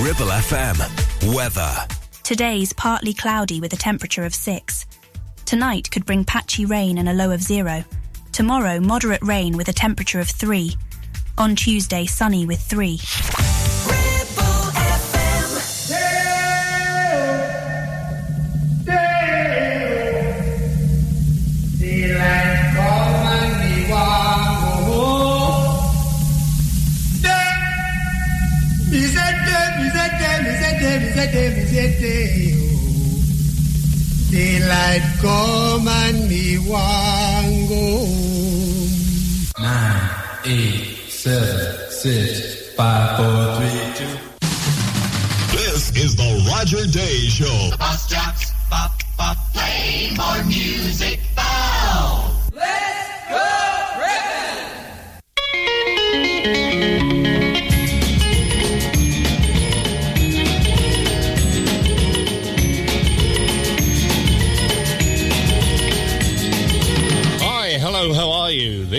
Ribble FM. Weather. Today's partly cloudy with a temperature of 6. Tonight could bring patchy rain and a low of 0. Tomorrow, moderate rain with a temperature of 3. On Tuesday, sunny with 3. Daylight come and me want go home. Nine, eight, seven, six, five, four, three, two. This is the Roger Day Show. Bus jocks, bop, bop, play more music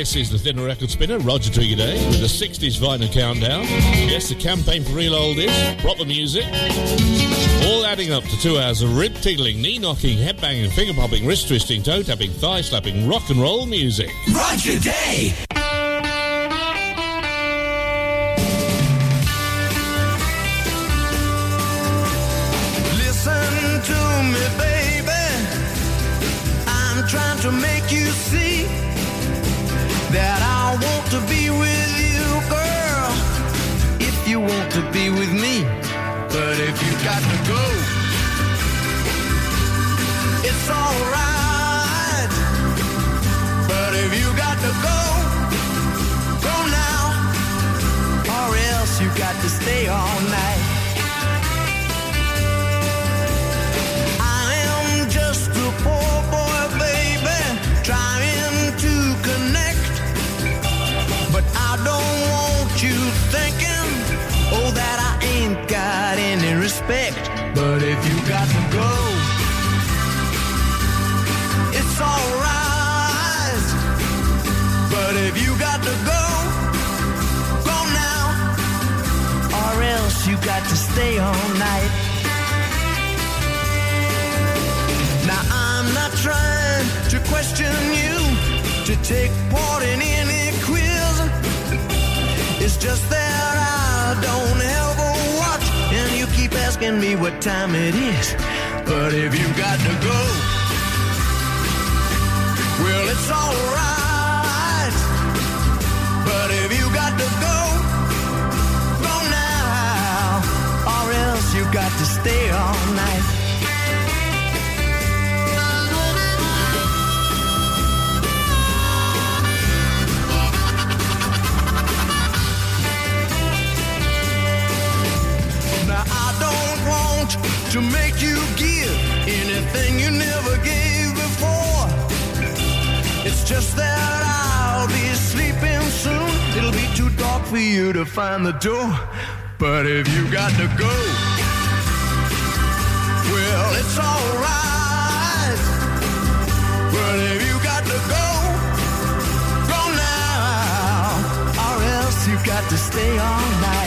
This is the Thinner Record Spinner, Roger to your day, with the 60s Vinyl Countdown. Yes, the campaign for real old oldies, proper music, all adding up to two hours of rib tickling, knee knocking, head banging, finger popping, wrist twisting, toe tapping, thigh slapping, rock and roll music. Roger Day. Got to go, it's alright. But if you got to go, go now, or else you got to stay all night. Got any respect. But if you got to go, it's alright. But if you got to go, go now, or else you got to stay all night. Now I'm not trying to question you to take part in any quiz. It's just that I don't you keep asking me what time it is. But if you got to go, well, it's alright. But if you got to go, go now, or else you got to stay all night. To make you give anything you never gave before. It's just that I'll be sleeping soon. It'll be too dark for you to find the door. But if you got to go, well, it's alright. But if you got to go, go now, or else you got to stay all night.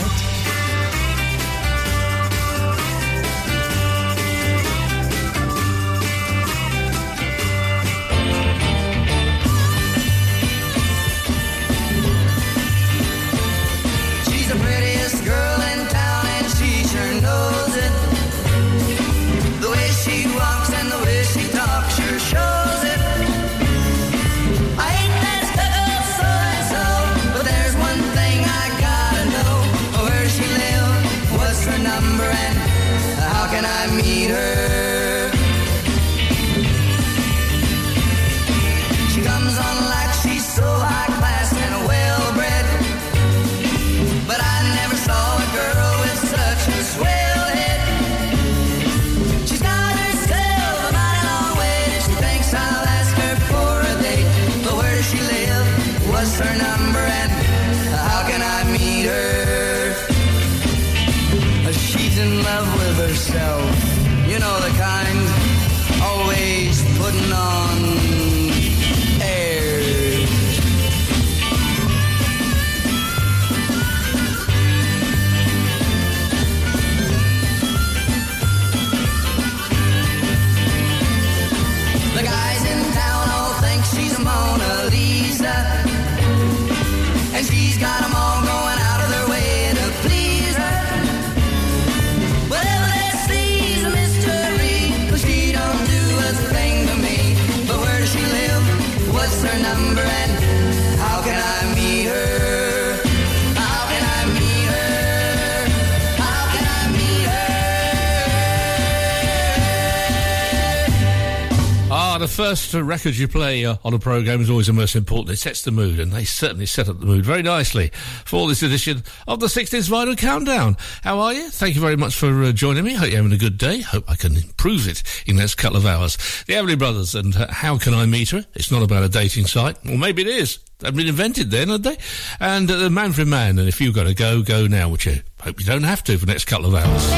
extra records you play uh, on a programme is always the most important. It sets the mood, and they certainly set up the mood very nicely for this edition of the 60s Vinyl Countdown. How are you? Thank you very much for uh, joining me. Hope you're having a good day. Hope I can improve it in the next couple of hours. The Everly Brothers and uh, How Can I Meet Her? It's not about a dating site, or well, maybe it is. They've been invented then, had they? And uh, the Manfred Mann, and if you've got to go, go now, which you hope you don't have to for the next couple of hours.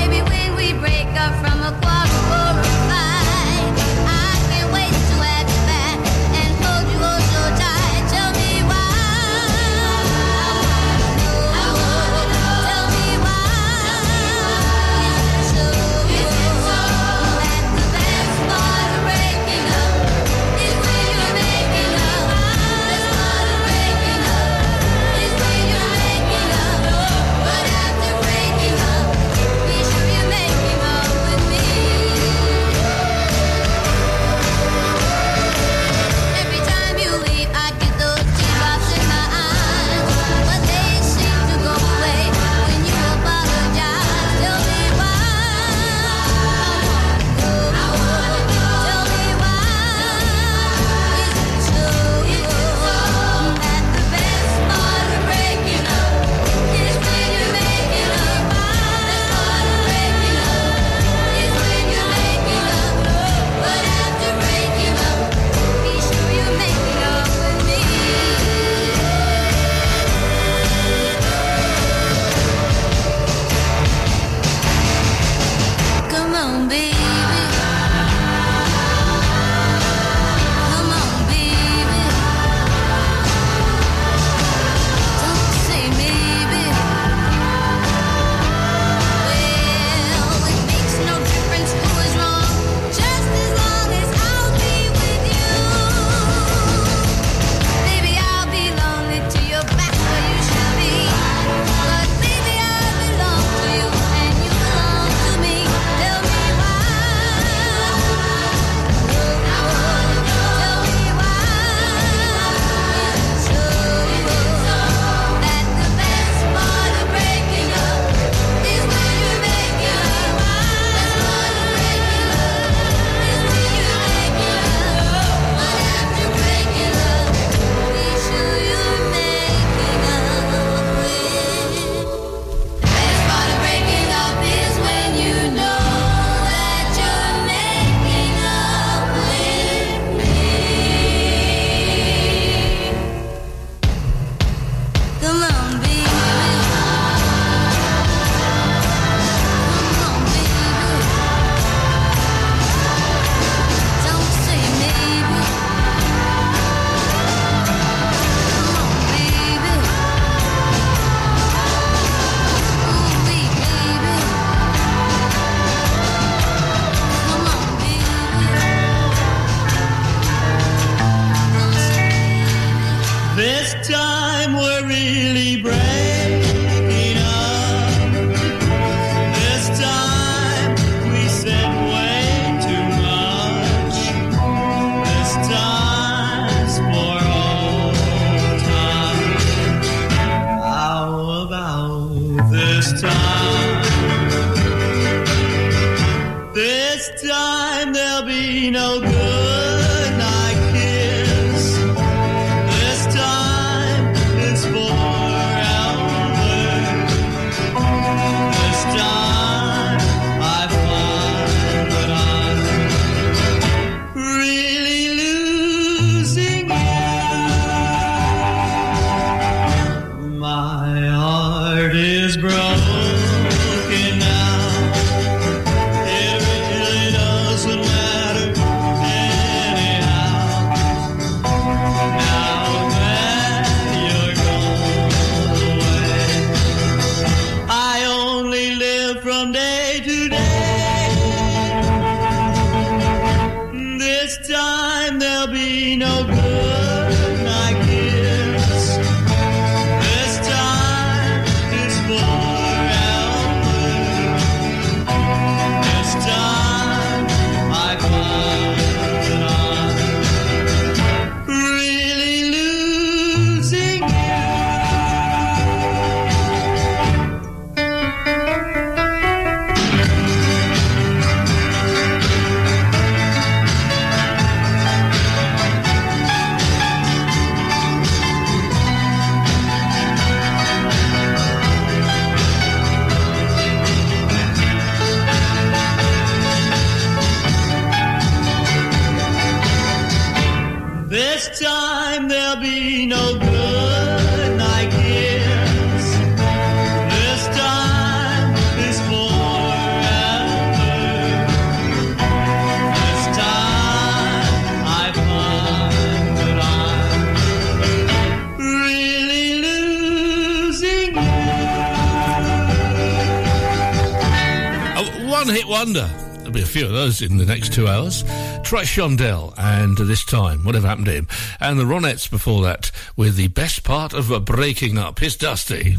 one hit wonder. There'll be a few of those in the next two hours. Troy Shondell and uh, This Time, whatever happened to him. And the Ronettes before that with the best part of a breaking up. His Dusty.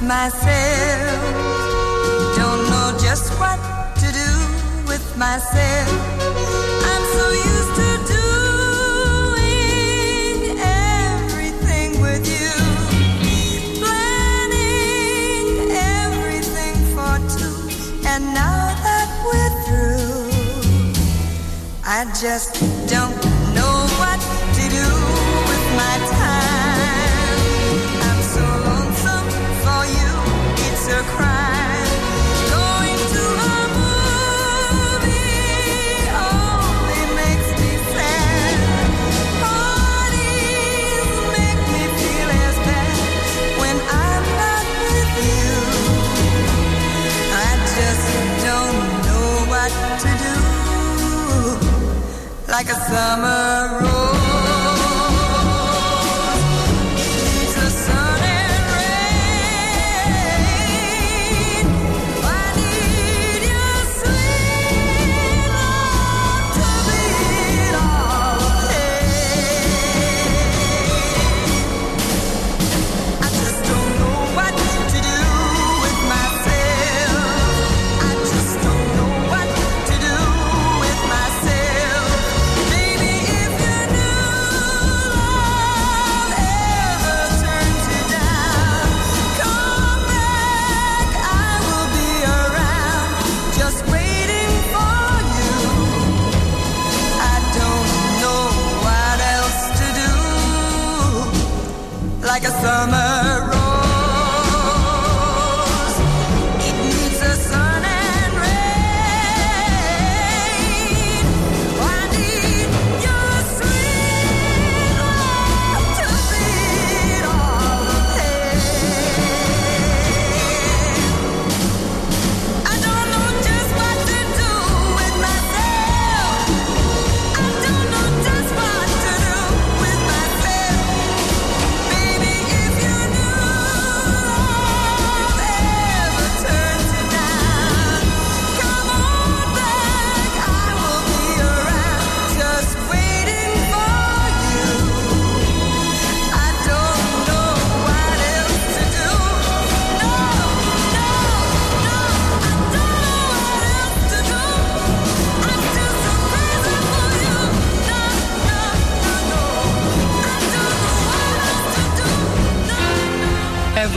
myself. Don't know just what to do with myself. I just don't like a summer rose.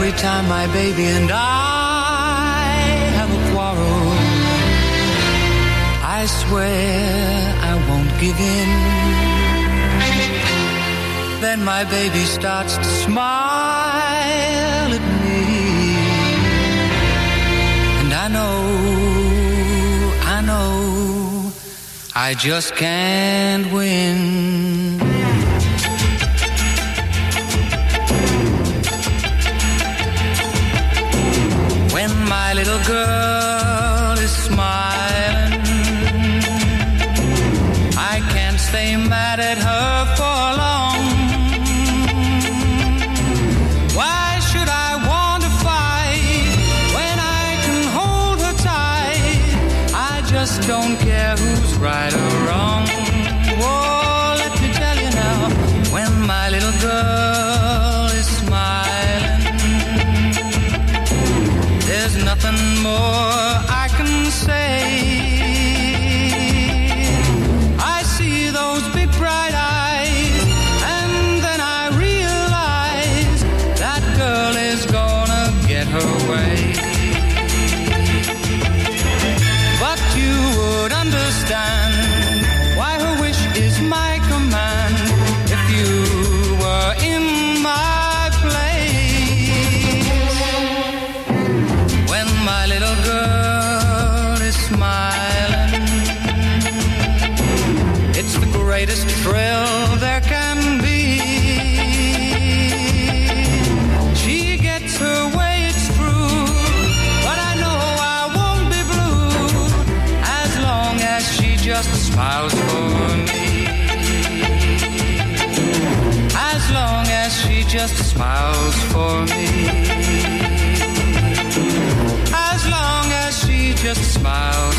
every time my baby and I have a quarrel. I swear I won't give in. Then my baby starts to smile at me. And I know, I know, I just can't win. they mad at her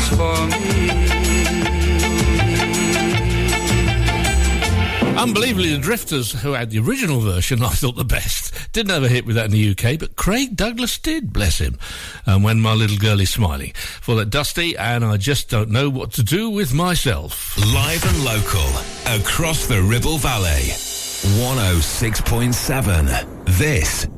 for me. Unbelievably, the Drifters, who had the original version, I thought the best, didn't have a hit with that in the UK, but Craig Douglas did, bless him. And when my little girl is smiling. For that Dusty, and I just don't know what to do with myself. Live and local across the Ribble Valley. 106.7. This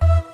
Media.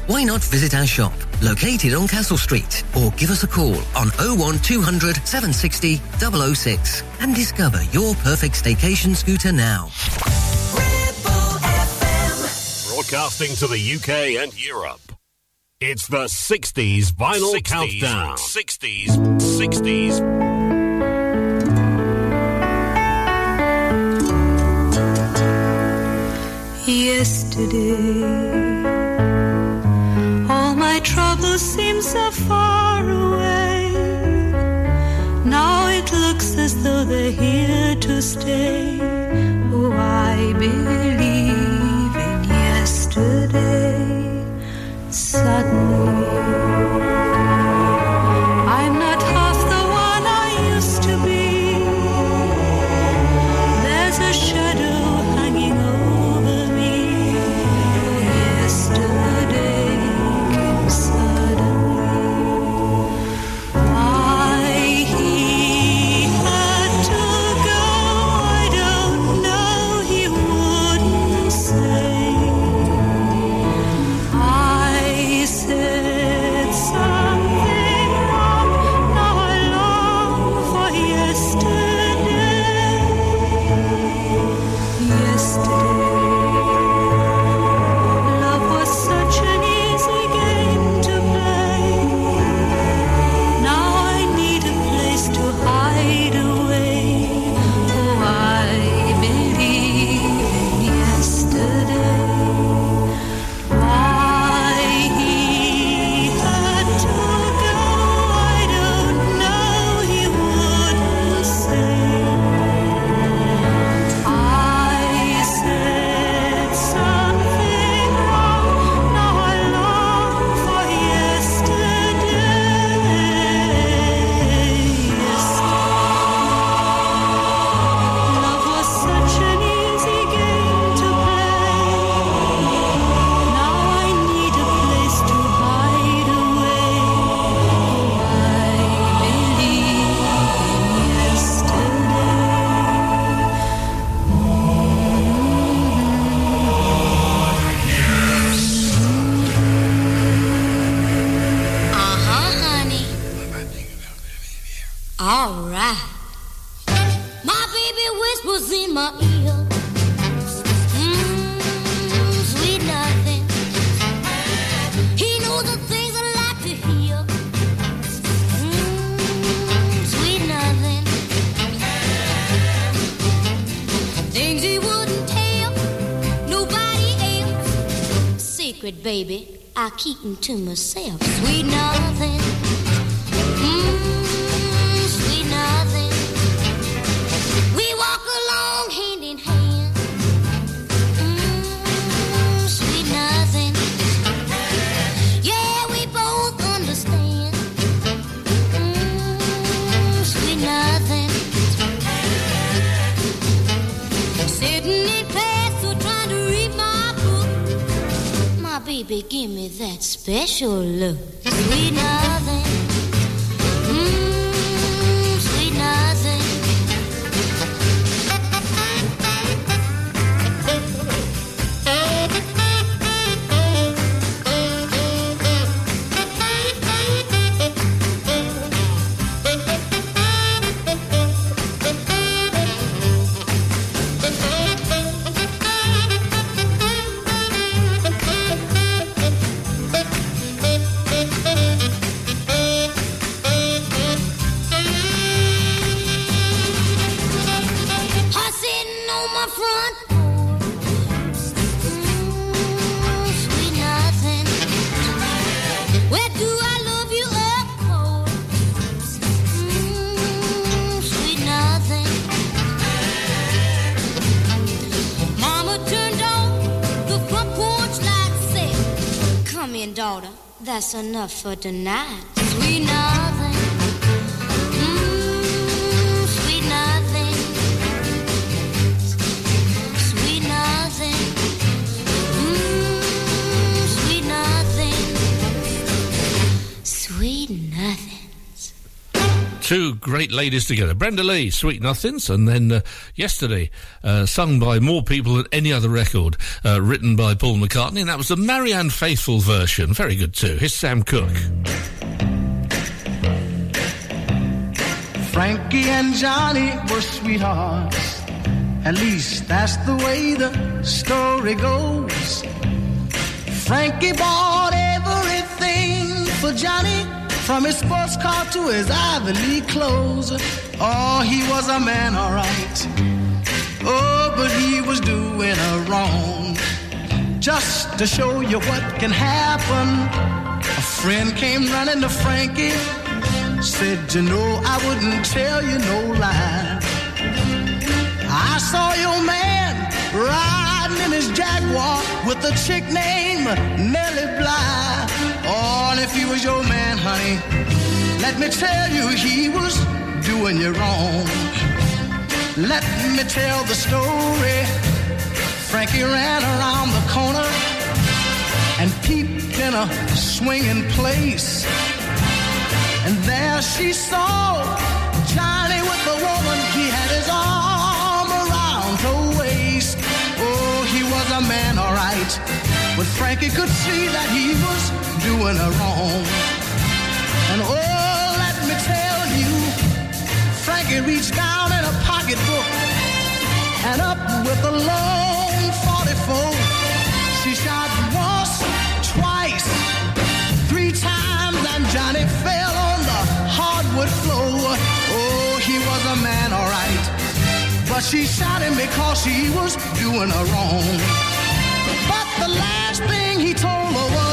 Why not visit our shop, located on Castle Street, or give us a call on 01200 760 006 and discover your perfect staycation scooter now. Broadcasting to the UK and Europe. It's the 60s vinyl 60s, countdown. 60s, 60s. Yesterday, all my seem so far away. Now it looks as though they're here to stay. Oh, I believe in yesterday. Suddenly, baby. I keep 'em to myself. That special look. Sweet nothing. For tonight." Great ladies together. Brenda Lee, Sweet Nothings, and then uh, yesterday, uh, sung by more people than any other record, uh, written by Paul McCartney, and that was the Marianne Faithfull version. Very good too. Here's Sam Cooke. Frankie and Johnny were sweethearts. At least that's the way the story goes. Frankie bought everything for Johnny, from his sports car to his Ivy League clothes. Oh, he was a man, alright. Oh, but he was doing a wrong. Just to show you what can happen, a friend came running to Frankie. Said, you know, I wouldn't tell you no lie. I saw your man riding in his Jaguar with a chick named Nellie Bly. Oh, if he was your man, honey, let me tell you, he was doing you wrong. Let me tell the story. Frankie ran around the corner and peeped in a swinging place. And there she saw Johnny with the woman. He had his arm around her waist. Oh, he was a man, all right. But Frankie could see that he was doing her wrong. And oh, let me tell you, Frankie reached down in a pocketbook and up with a long 44. She shot once, twice, three times, and Johnny fell on the hardwood floor. Oh, he was a man, all right. But she shot him because she was doing her wrong. But the last thing he told her was,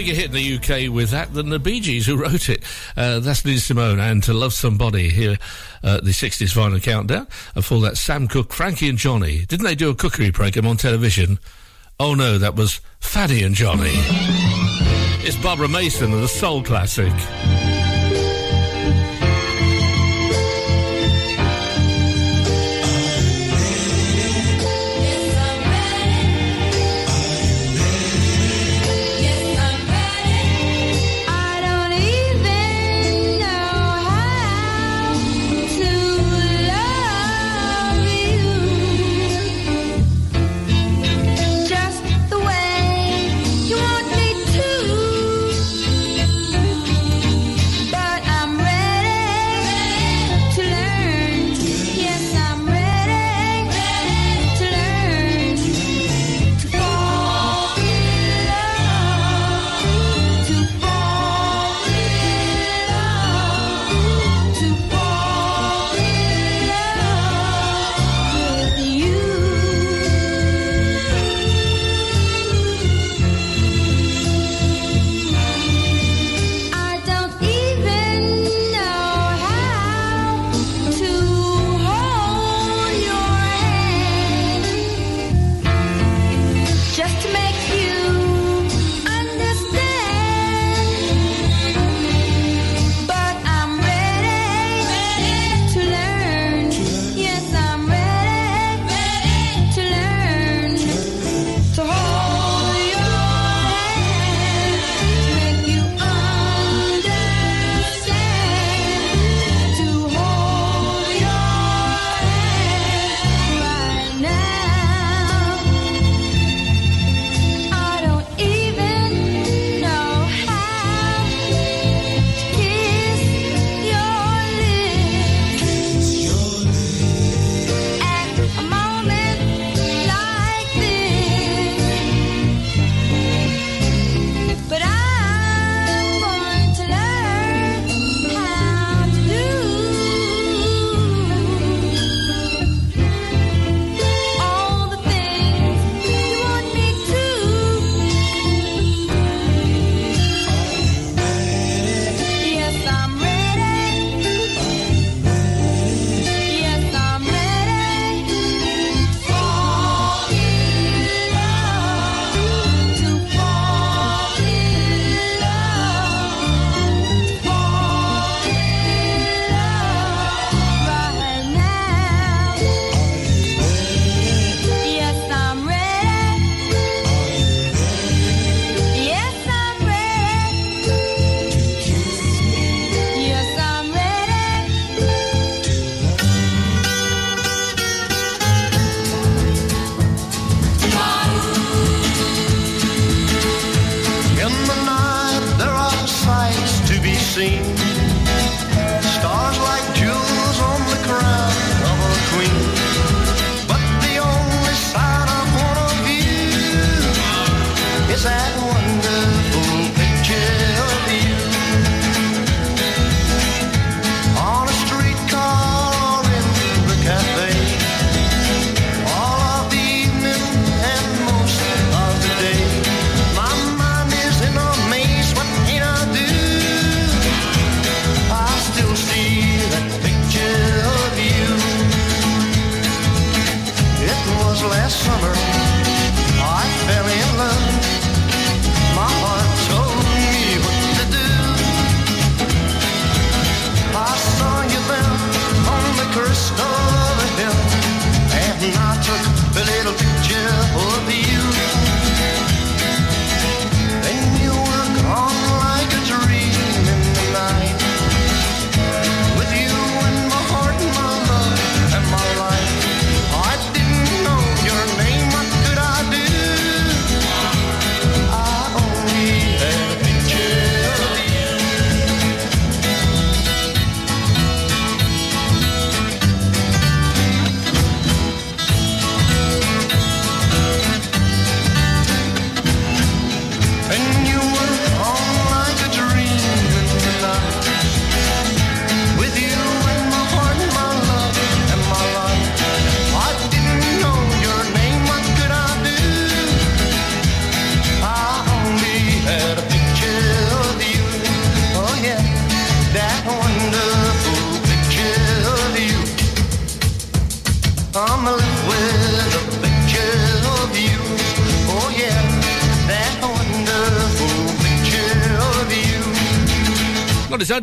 bigger hit in the UK with that than the Bee Gees who wrote it. Uh, that's Nina Simone and To Love Somebody here at the 60s Vinyl Countdown. And for that, Sam Cooke, Frankie and Johnny. Didn't they do a cookery program on television? Oh no, that was Fanny and Johnny. It's Barbara Mason and the Soul Classic.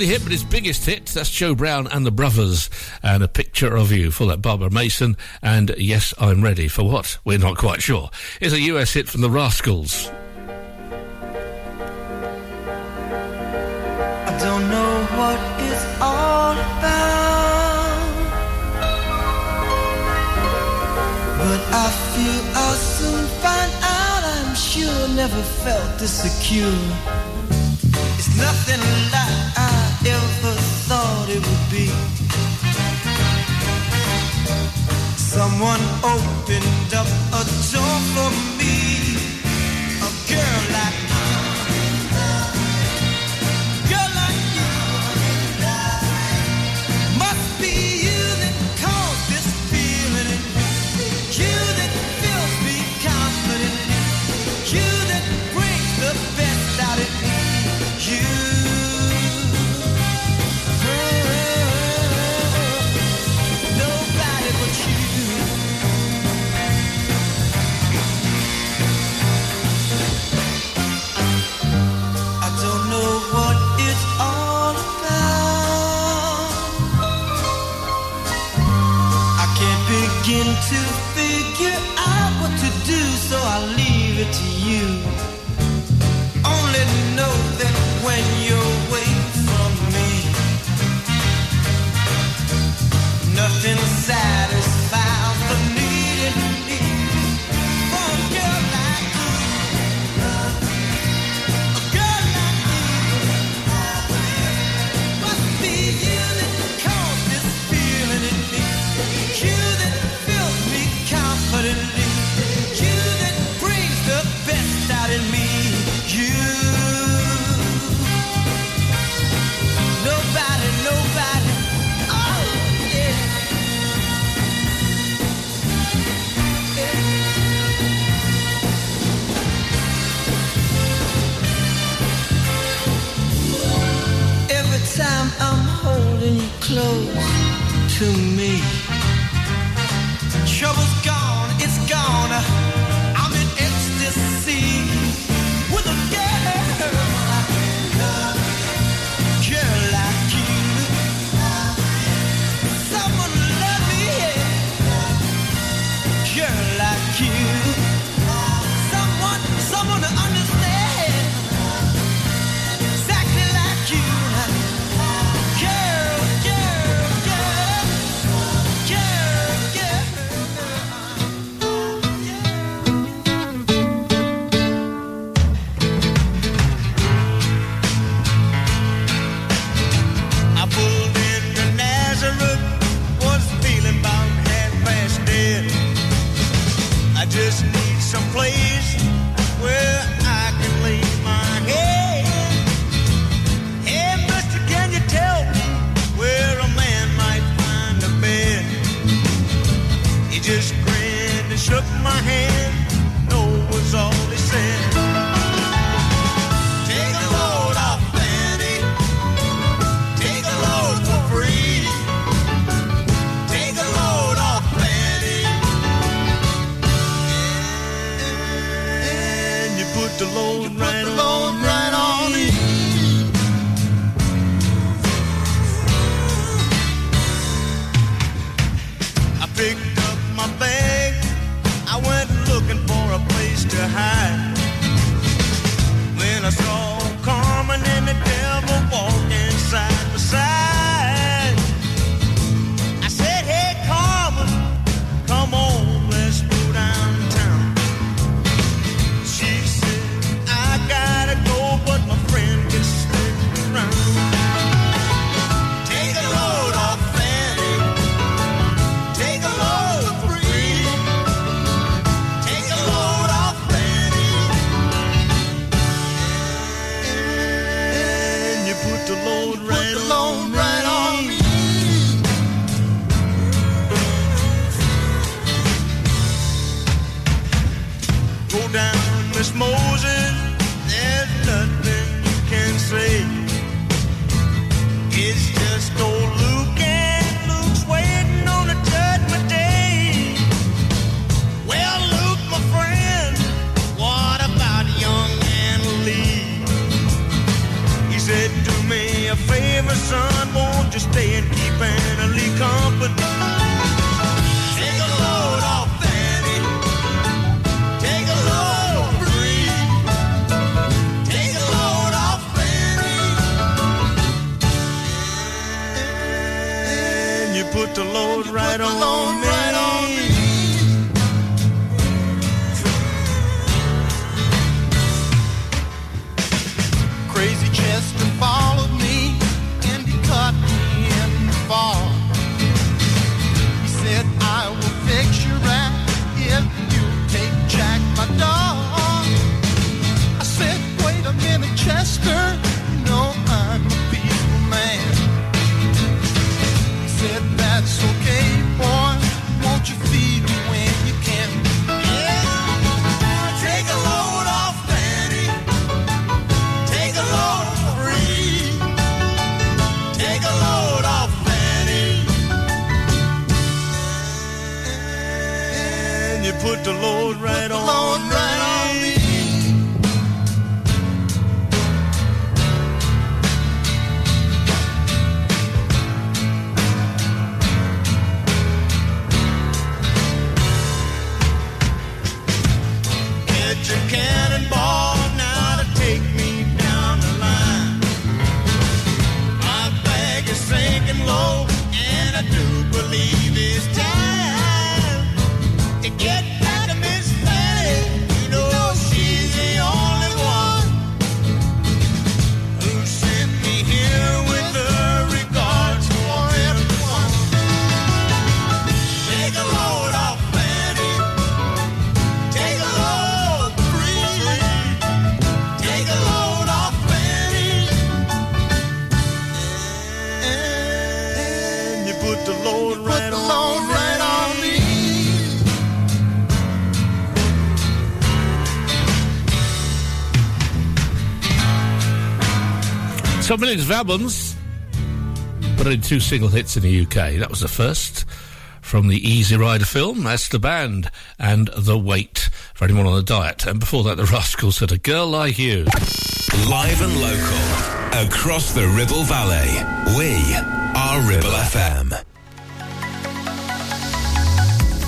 hit, but his biggest hit. That's Joe Brown and the Bruvvers, and a picture of you for that Barbara Mason. And yes, I'm ready for what? We're not quite sure. It's a US hit from the Rascals. I don't know what it's all about, but I feel I'll soon find out. I'm sure never felt this secure. It's nothing like thought it would be. Someone opened up a door for me. Millions of albums, but only two single hits in the UK. That was the first from the Easy Rider film. That's the band and The Weight for anyone on a diet. And before that, the Rascals had A Girl Like You. Live and local, across the Ribble Valley, we are Ribble FM.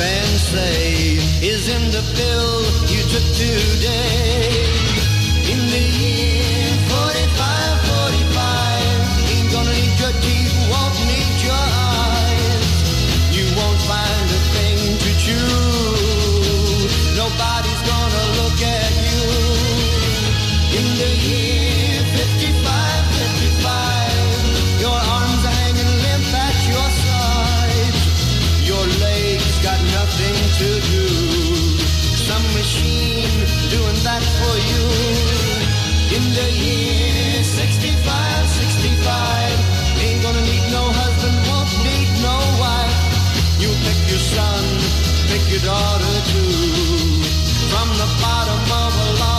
and say is in the pill you took today. your son, pick your daughter too. From the bottom of a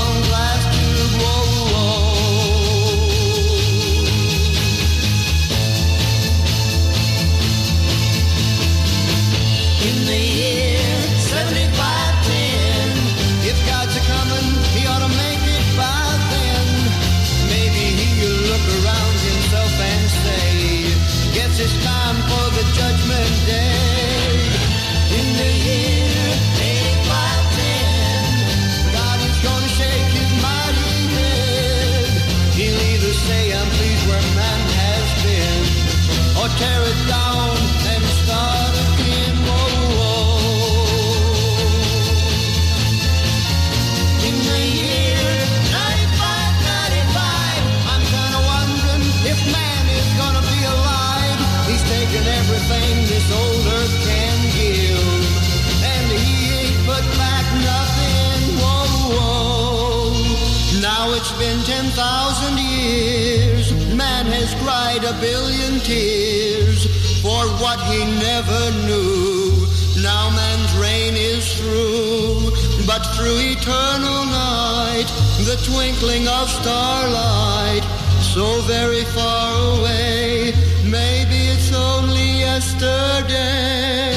been 10,000 years. Man has cried a billion tears for what he never knew. Now man's reign is through, but through eternal night, the twinkling of starlight, so very far away, maybe it's only yesterday.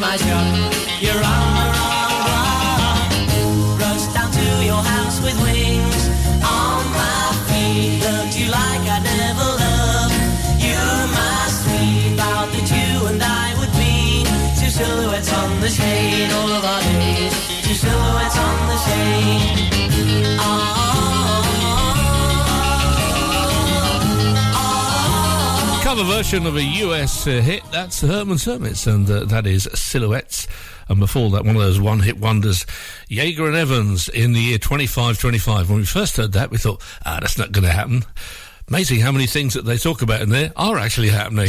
my job, You're on. version of a US uh, hit. That's Herman's Hermits, and uh, that is Silhouettes. And before that, one of those one hit wonders, Zager and Evans in the year 2525. When we first heard that, we thought, ah, that's not going to happen. Amazing how many things that they talk about in there are actually happening.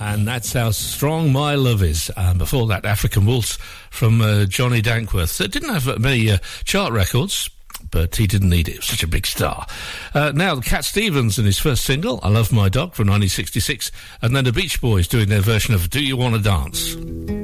And that's how strong my love is. And before that, African Waltz from uh, Johnny Dankworth. It didn't have many uh, chart records, but he didn't need it. Was such a big star. Uh, now, Cat Stevens and his first single, I Love My Dog, from 1966, and then the Beach Boys doing their version of Do You Want to Dance?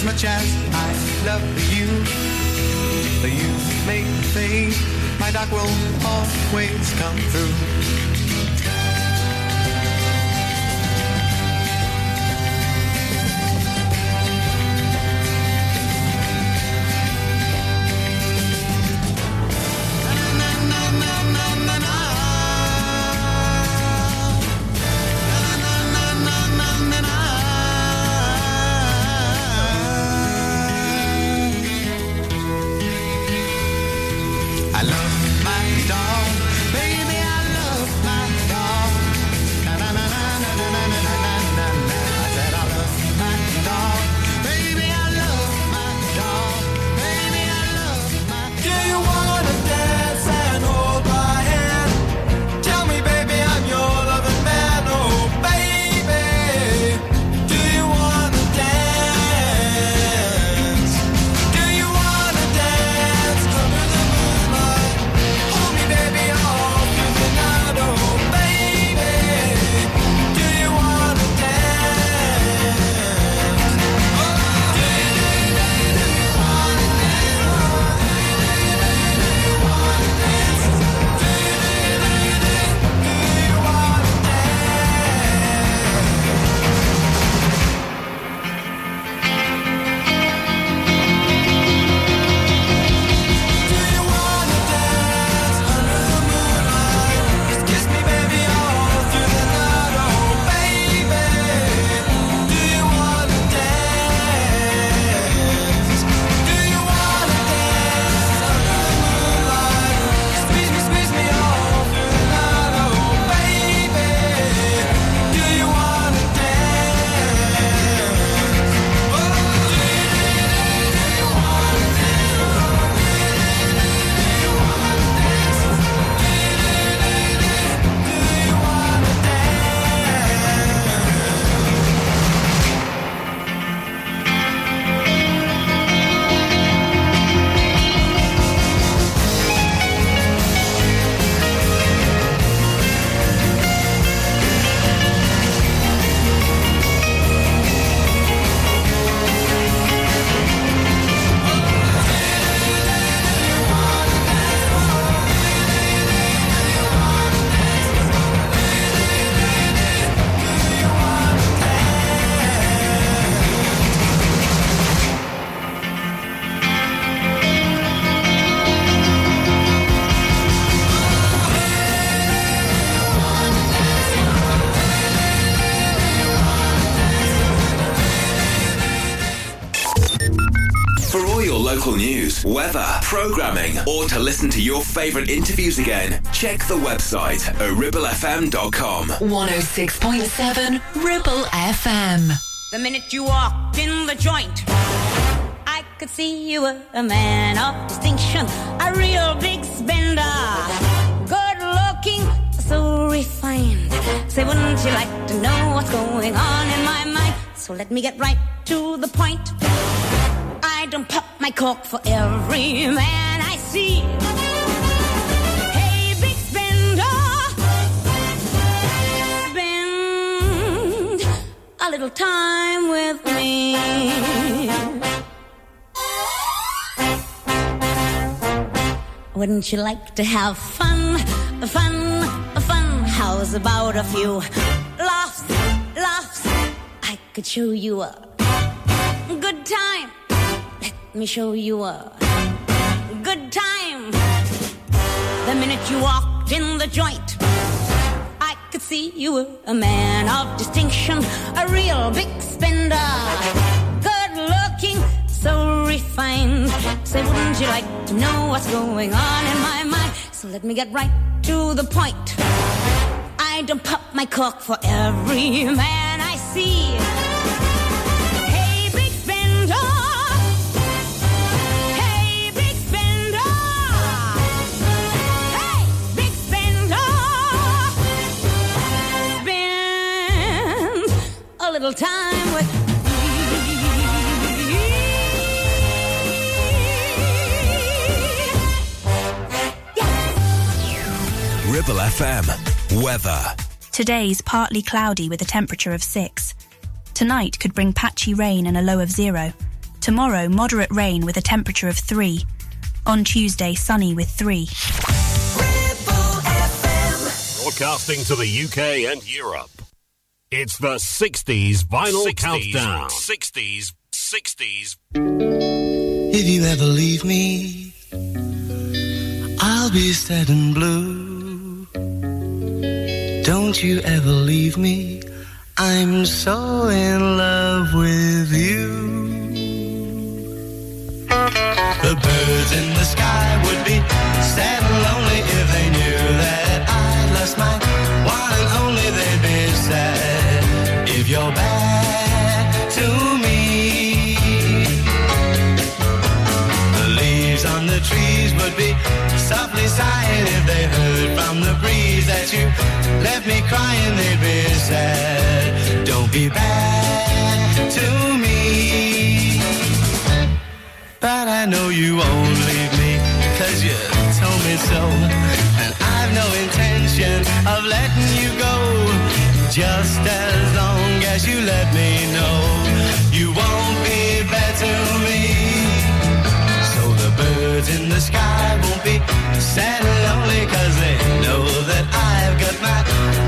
As much as I love you. You make me my dog will always come through. programming, or to listen to your favourite interviews again, check the website ribblefm.com. 106.7 Ribble FM. The minute you walked in the joint, I could see you were a man of distinction, a real big spender good looking, so refined. Say, wouldn't you like to know what's going on in my mind? So let me get right to the point. Don't pop my cork for every man I see. Hey, big spender, spend a little time with me. Wouldn't you like to have fun, fun, fun? How's about a few laughs, laughs? I could show you a good time. Let me show you a good time. The minute you walked in the joint, I could see you were a man of distinction, a real big spender. Good looking, so refined. Say, wouldn't you like to know what's going on in my mind? So let me get right to the point. I don't pop my cork for every man I see. Little time with Ribble FM. Weather. Today's partly cloudy with a temperature of 6. Tonight could bring patchy rain and a low of 0. Tomorrow, moderate rain with a temperature of 3. On Tuesday, sunny with 3. Broadcasting to the UK and Europe. It's the 60s vinyl 60s, countdown. 60s, 60s. If you ever leave me, I'll be sad and blue. Don't you ever leave me, I'm so in love with you. The birds in the sky would be sad trees would be softly sighing if they heard from the breeze that you left me crying. They'd be sad. Don't be bad to me. But I know you won't leave me, cause you told me so. And I've no intention of letting you go. Just as long as you let me know you won't be bad to me. Birds in the sky won't be sad and lonely, cause they know that I've got my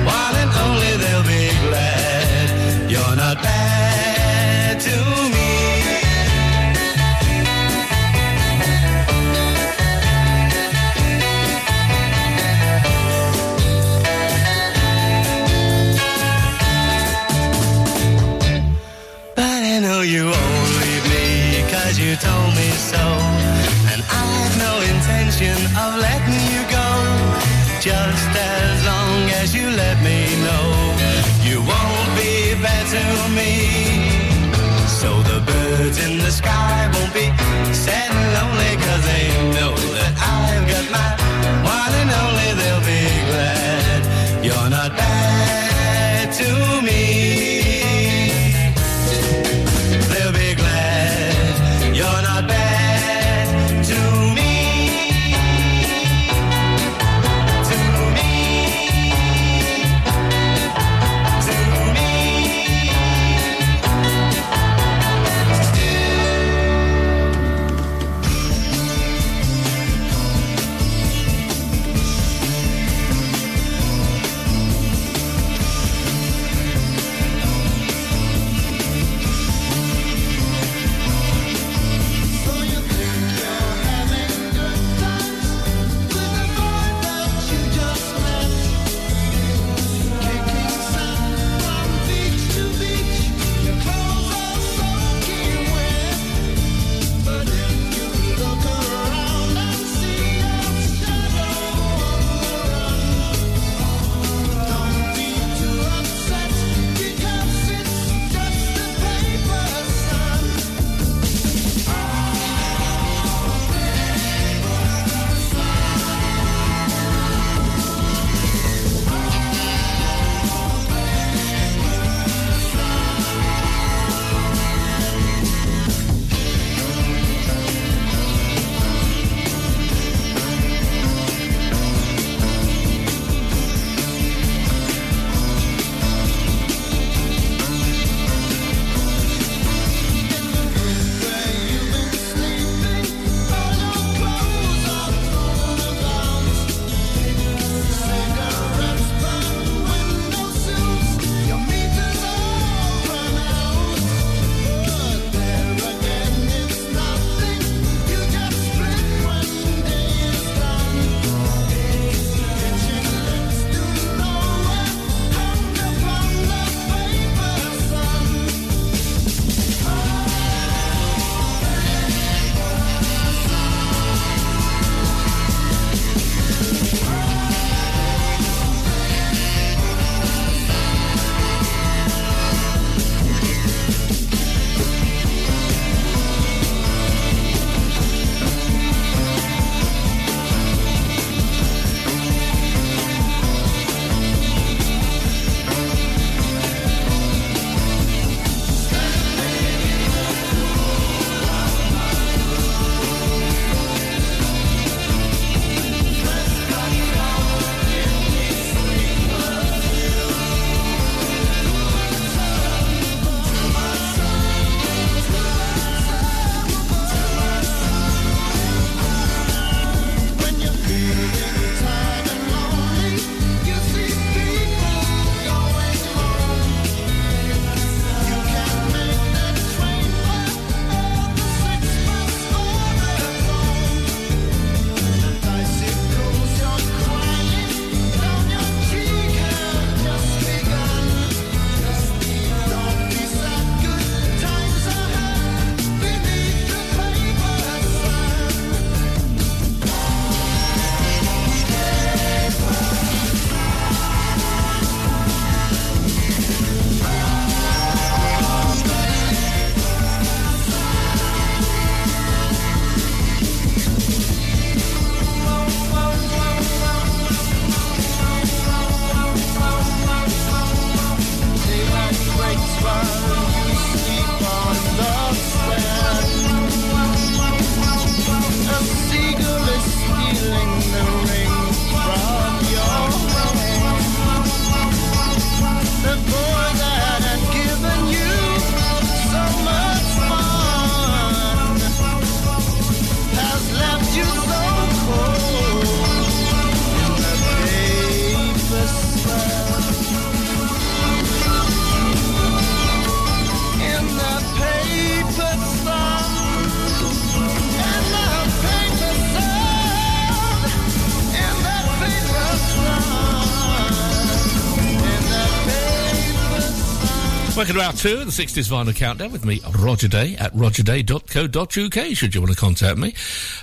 back to hour two, the 60s vinyl countdown with me, Roger Day, at rogerday.co.uk, should you want to contact me.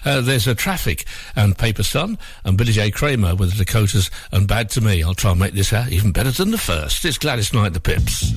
Uh, there's a traffic and Paper Sun and Billy J. Kramer with the Dakotas and Bad to Me. I'll try and make this out even better than the first. It's Gladys Knight, the Pips.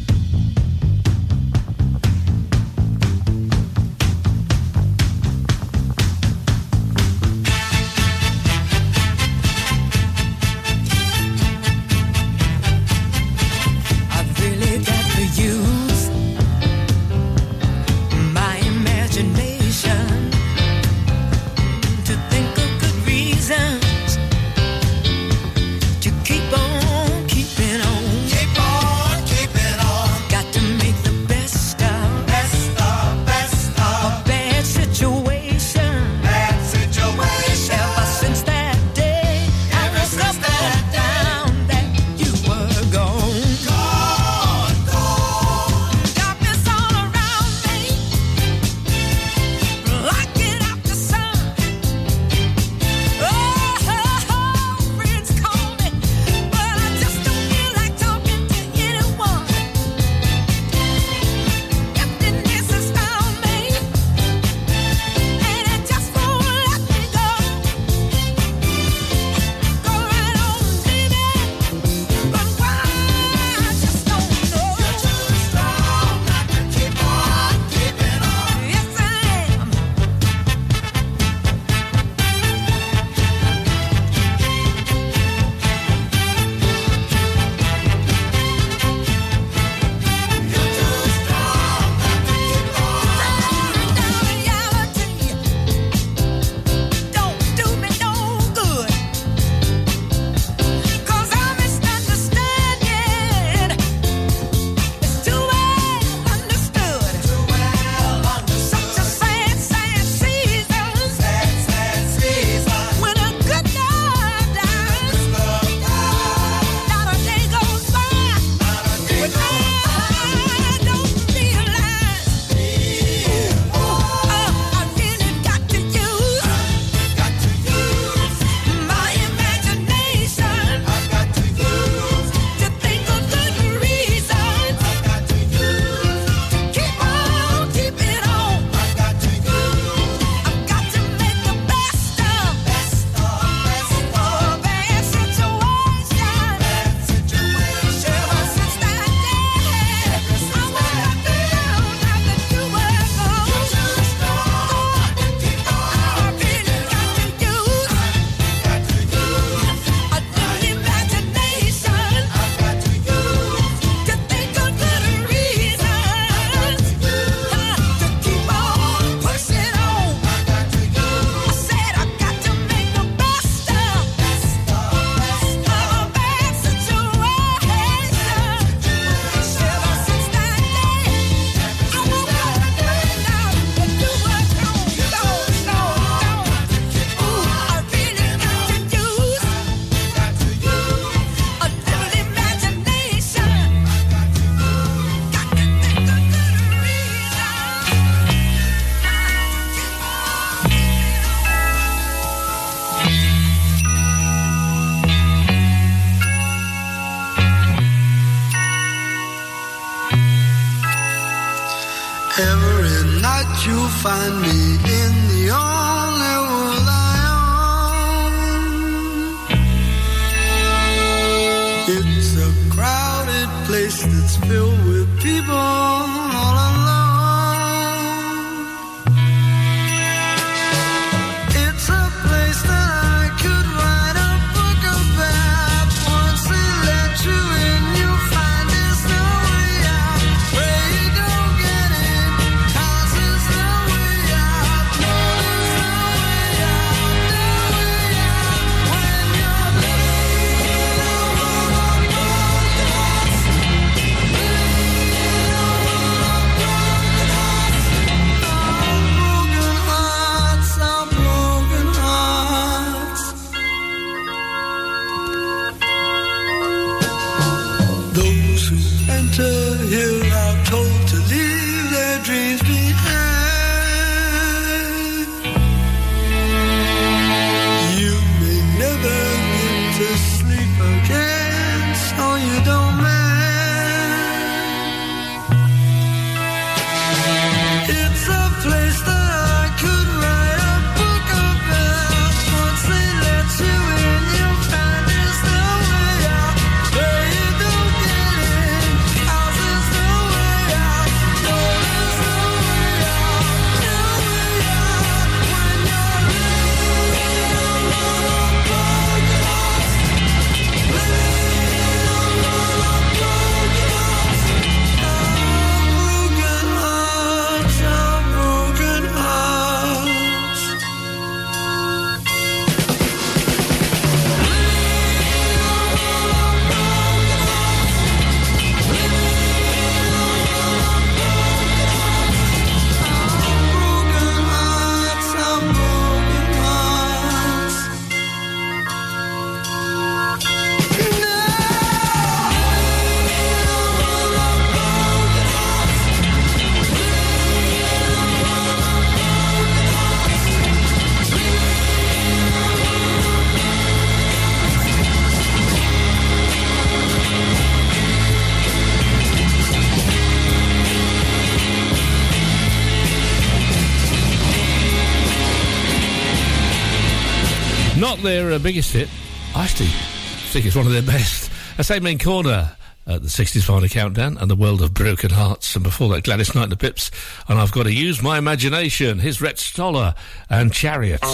biggest hit, I actually I think it's one of their best. I say, Amen Corner at the 60s vinyl countdown and the world of broken hearts. And before that, Gladys Knight and the Pips. And I've got to use my imagination. His Rhet Stoller and Chariots.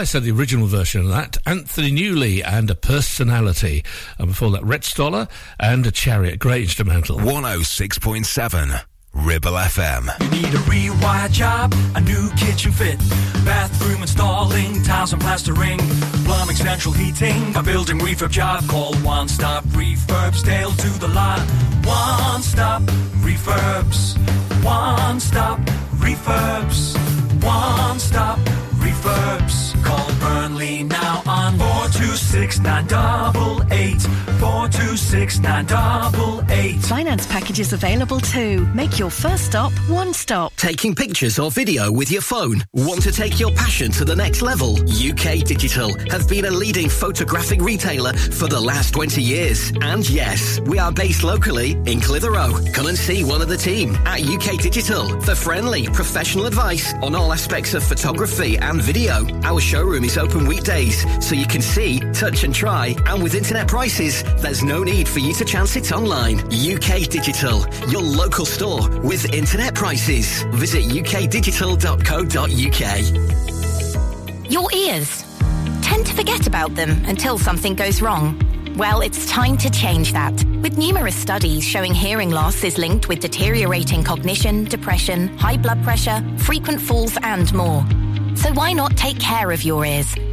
I said the original version of that, Anthony Newley and a personality. And before that, Rhet Stoller and a chariot. Great instrumental. 106.7. Ribble FM. You need a rewired job, a new kitchen fit, bathroom installing, tiles and plastering, plumbing, central heating, a building refurb job. Call One Stop Refurbs, Tail to the lot. One Stop Refurbs. One Stop Refurbs. One Stop you 426 988 426 988. Finance packages available too. Make your first stop one stop. Taking pictures or video with your phone? Want to take your passion to the next level? UK Digital have been a leading photographic retailer for the last 20 years. And yes, we are based locally in Clitheroe. Come and see one of the team at UK Digital for friendly, professional advice on all aspects of photography and video. Our showroom is open weekdays, so you can see, touch and try. And with internet prices, there's no need for you to chance it online. UK Digital, your local store with internet prices. Visit ukdigital.co.uk. Your ears. Tend to forget about them until something goes wrong. Well, it's time to change that. With numerous studies showing hearing loss is linked with deteriorating cognition, depression, high blood pressure, frequent falls, and more. So why not take care of your ears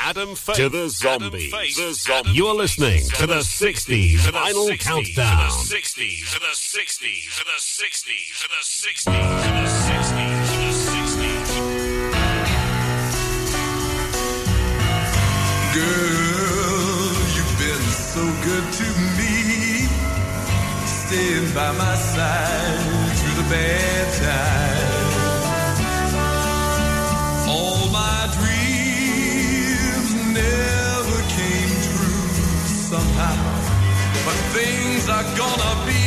Adam Faith to the zombies. the zombie. You're listening to the 60s vinyl countdown. to the 60s, to the 60s, to the 60s, to the 60s, to the 60s. Girl, you've been so good to me. Staying by my side through the bad times. Are gonna be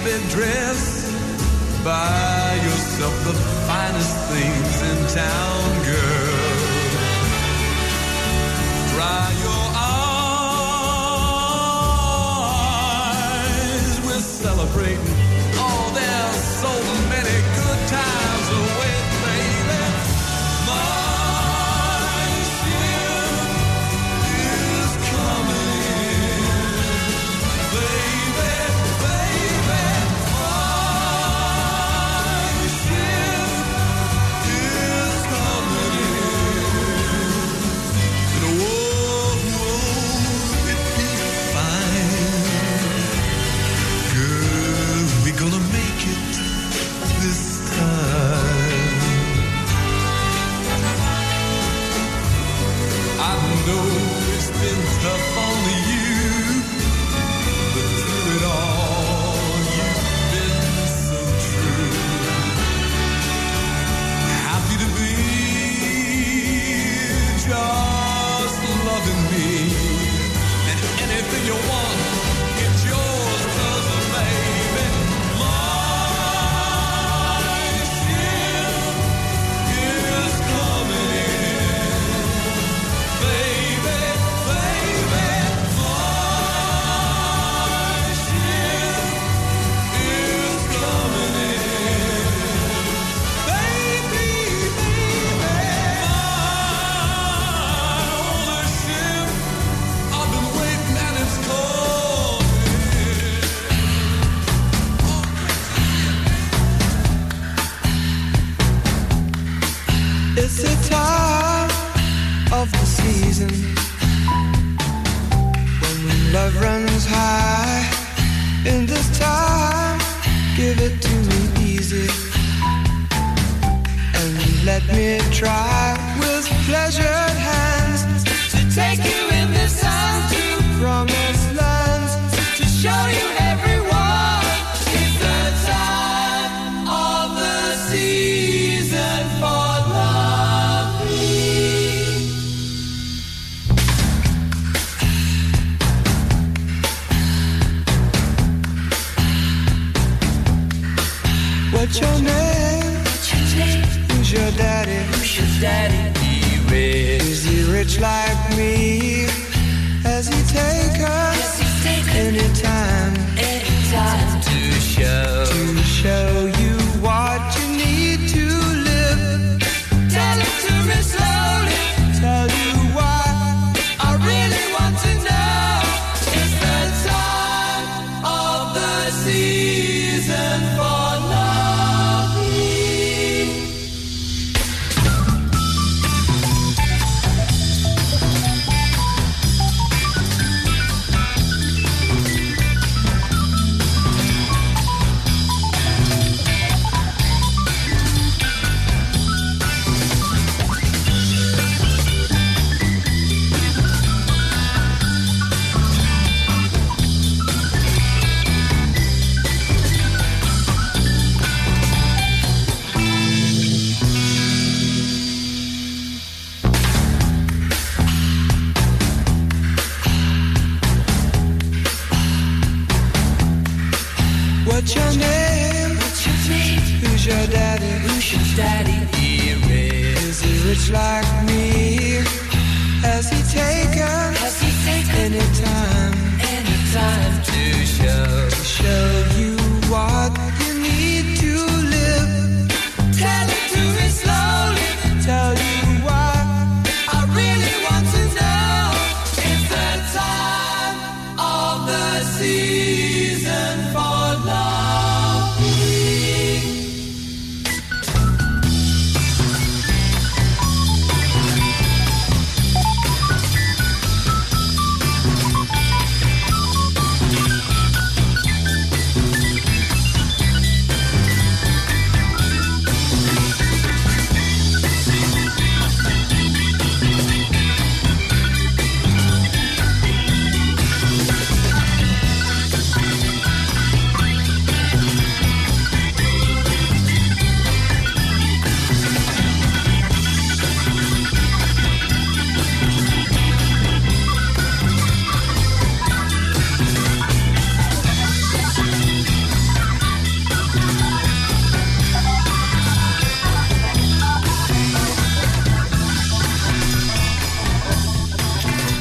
shabby dress. Buy yourself the finest things in town, girl. Dry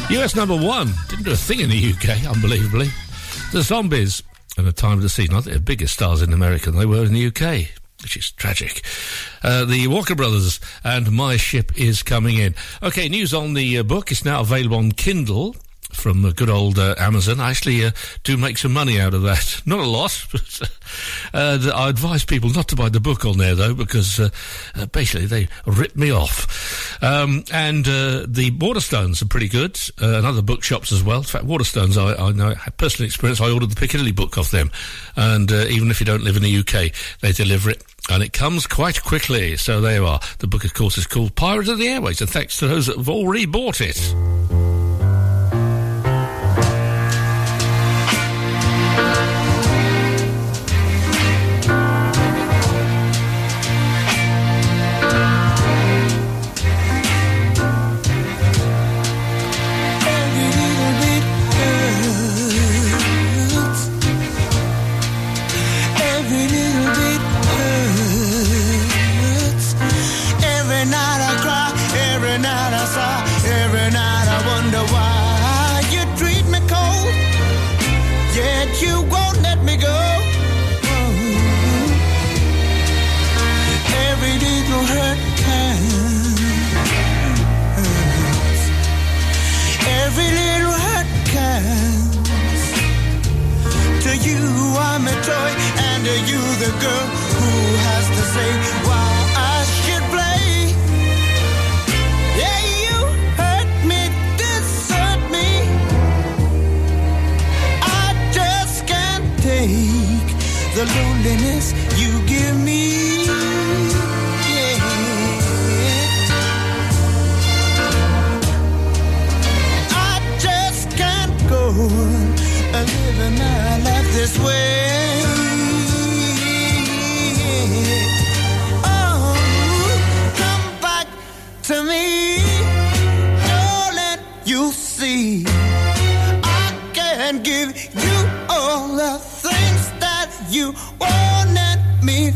US number one. Didn't do a thing in the UK, unbelievably. The Zombies, at the time of the season, I think the biggest stars in America than they were in the UK, which is tragic. Uh, the Walker Brothers and My Ship is coming in. Okay, news on the uh, book. It's now available on Kindle. From the good old uh, Amazon, I actually uh, do make some money out of that. Not a lot, but uh, I advise people not to buy the book on there though, because uh, uh, basically they rip me off. Um, and uh, the Waterstones are pretty good, uh, and other bookshops as well. In fact, Waterstones, I, I know, personal experience. I ordered the Piccadilly book off them, and uh, even if you don't live in the UK, they deliver it. And it comes quite quickly, so there you are. The book, of course, is called Pirate of the Airwaves, and thanks to those that have already bought it. I'm a toy, and are you the girl who has to say why I should play? Yeah, you hurt me, desert me. I just can't take the loneliness you give me. Yeah, I just can't go on living my life this way. Oh, come back to me, darling. You see, I can give you all the things that you wanted me.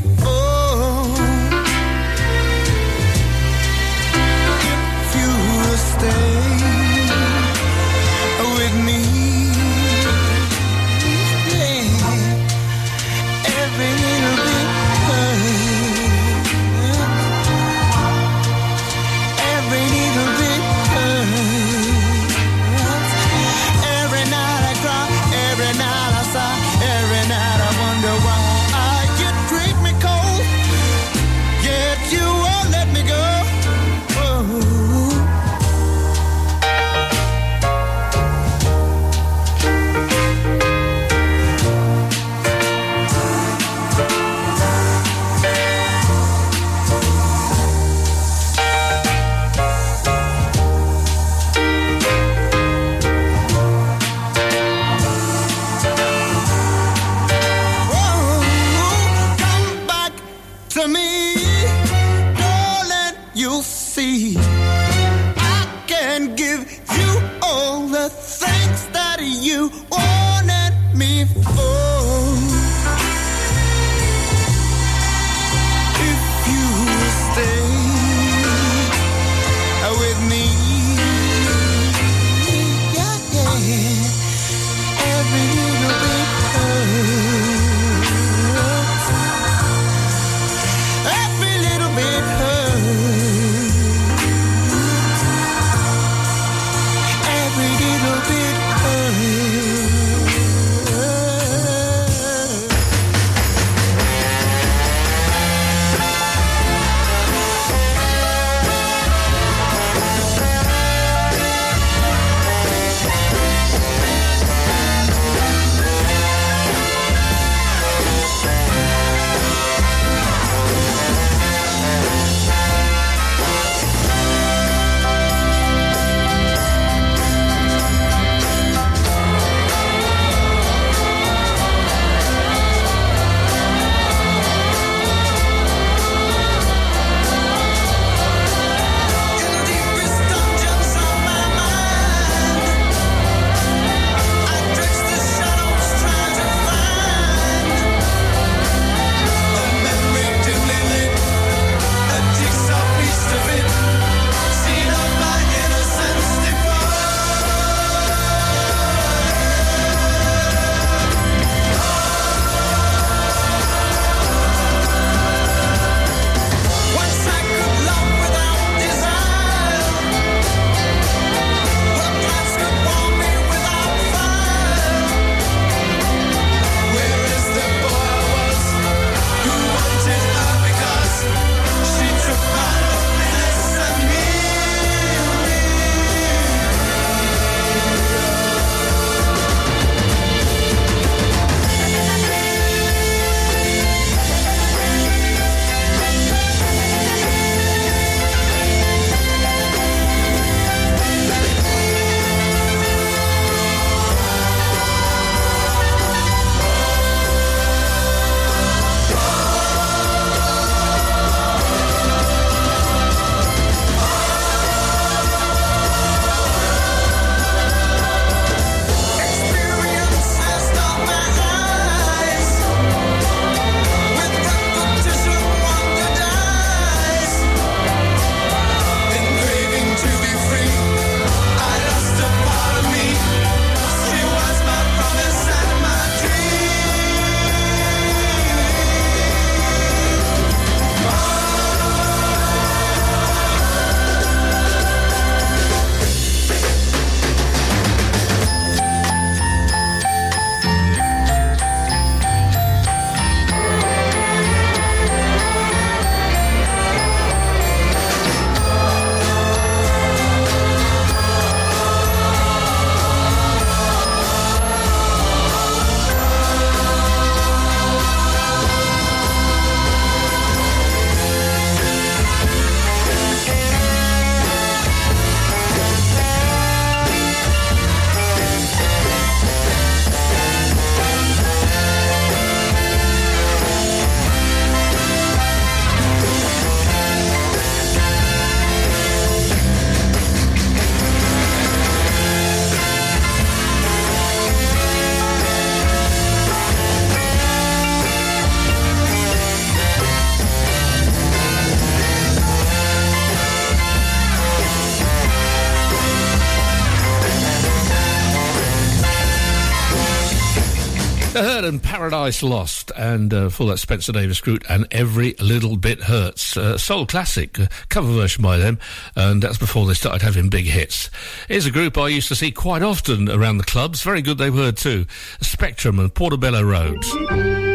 The Herd and Paradise Lost, and uh, for that Spencer Davis Group and Every Little Bit Hurts. Uh, soul classic, uh, cover version by them, and that's before they started having big hits. Here's a group I used to see quite often around the clubs. Very good they were too. Spectrum and Portobello Road.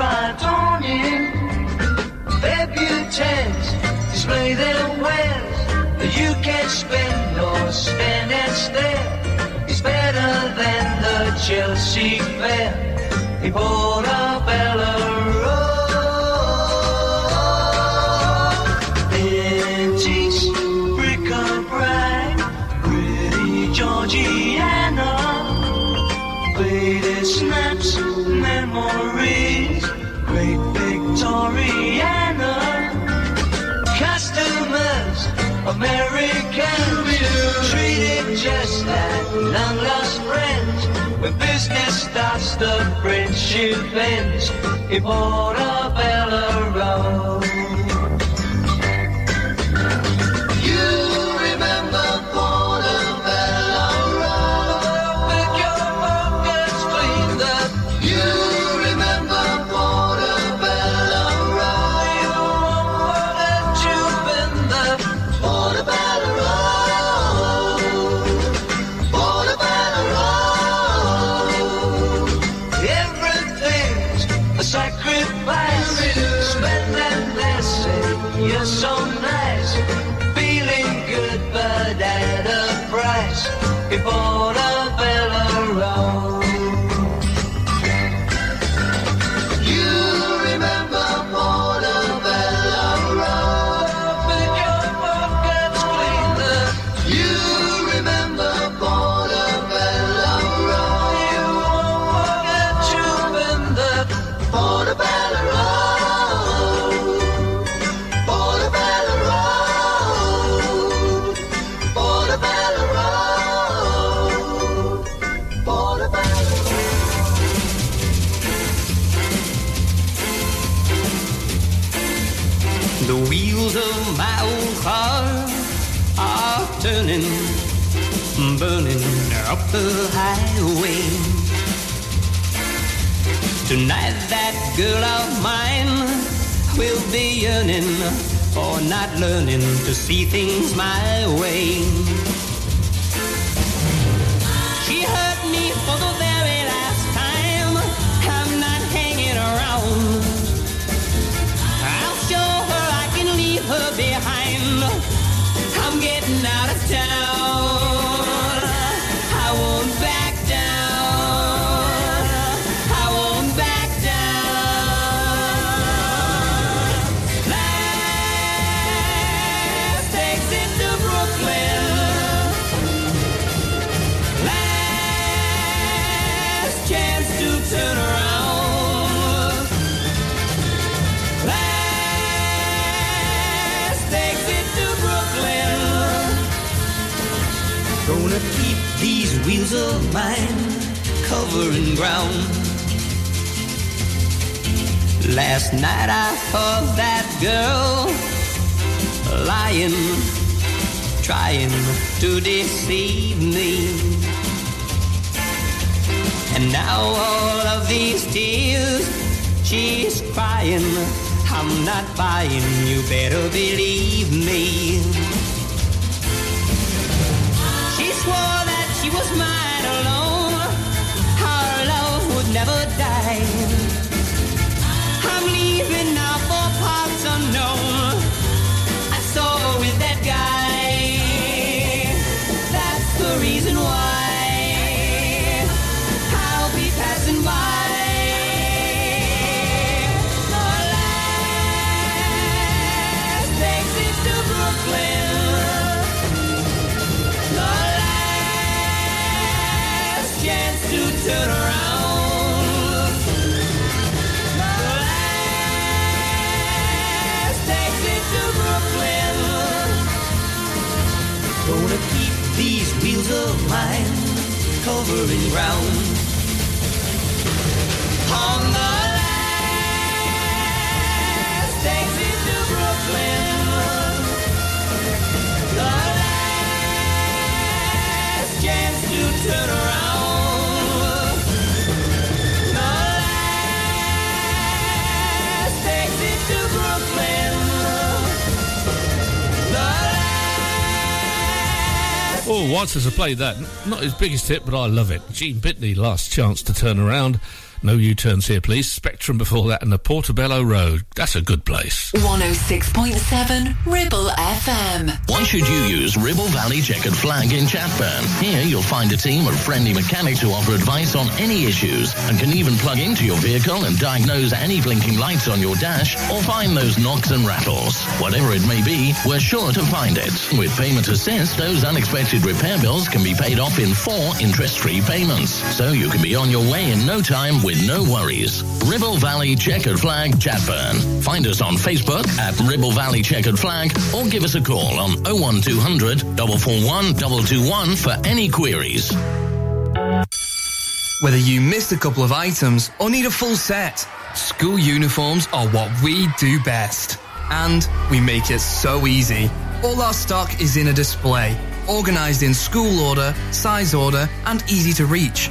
Regency striped awning. Debutantes display their wares. You can spend or stand and stare. It's better than the Chelsea Fair. In Road. Antiques, bric-a-brac, pretty Georgiana. Faded snaps, memories, Customers, American, treated just like long lost friends. When business starts, the friendship ends. In Portobello Road. In my old car are turning, burning up the highway. Tonight, that girl of mine will be yearning for not learning to see things my way. Gonna keep these wheels of mine covering ground. Last night I saw that girl lying, trying to deceive me. And now all of these tears she's crying. I'm not buying, you better believe me. Was mine alone. Our love would never die. Covering ground. Oh, Waters have played that. Not his biggest hit, but I love it. Gene Pitney, last chance to turn around. No U-turns here, please. Spectrum before that and the Portobello Road. That's a good place. 106.7 Ribble FM. Why should you use Ribble Valley Checkered Flag in Chatburn? Here you'll find a team of friendly mechanics who offer advice on any issues and can even plug into your vehicle and diagnose any blinking lights on your dash or find those knocks and rattles. Whatever it may be, we're sure to find it. With Payment Assist, those unexpected repair bills can be paid off in four interest-free payments. So you can be on your way in no time with no worries. Ribble Valley Checkered Flag Chatburn. Find us on Facebook at Ribble Valley Checkered Flag or give us a call on 01200 441 221 for any queries. Whether you missed a couple of items or need a full set, school uniforms are what we do best. And we make it so easy. All our stock is in a display, organized in school order, size order, and easy to reach.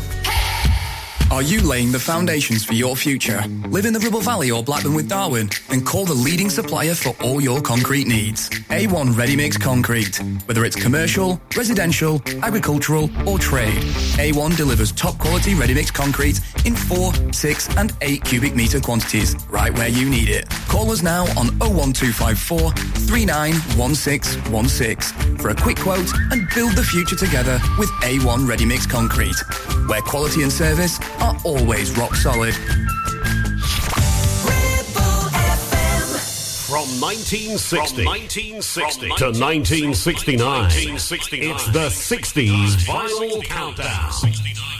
Are you laying the foundations for your future? Live in the Ribble Valley or Blackburn with Darwen? Then call the leading supplier for all your concrete needs. A1 Ready Mix Concrete. Whether it's commercial, residential, agricultural or trade, A1 delivers top quality ready mix concrete in 4, 6 and 8 cubic metre quantities right where you need it. Call us now on 01254 391616 for a quick quote and build the future together with A1 Ready Mix Concrete, where quality and service are always rock solid. From 1960, 1960 to 1969, it's the 60s Vinyl Countdown.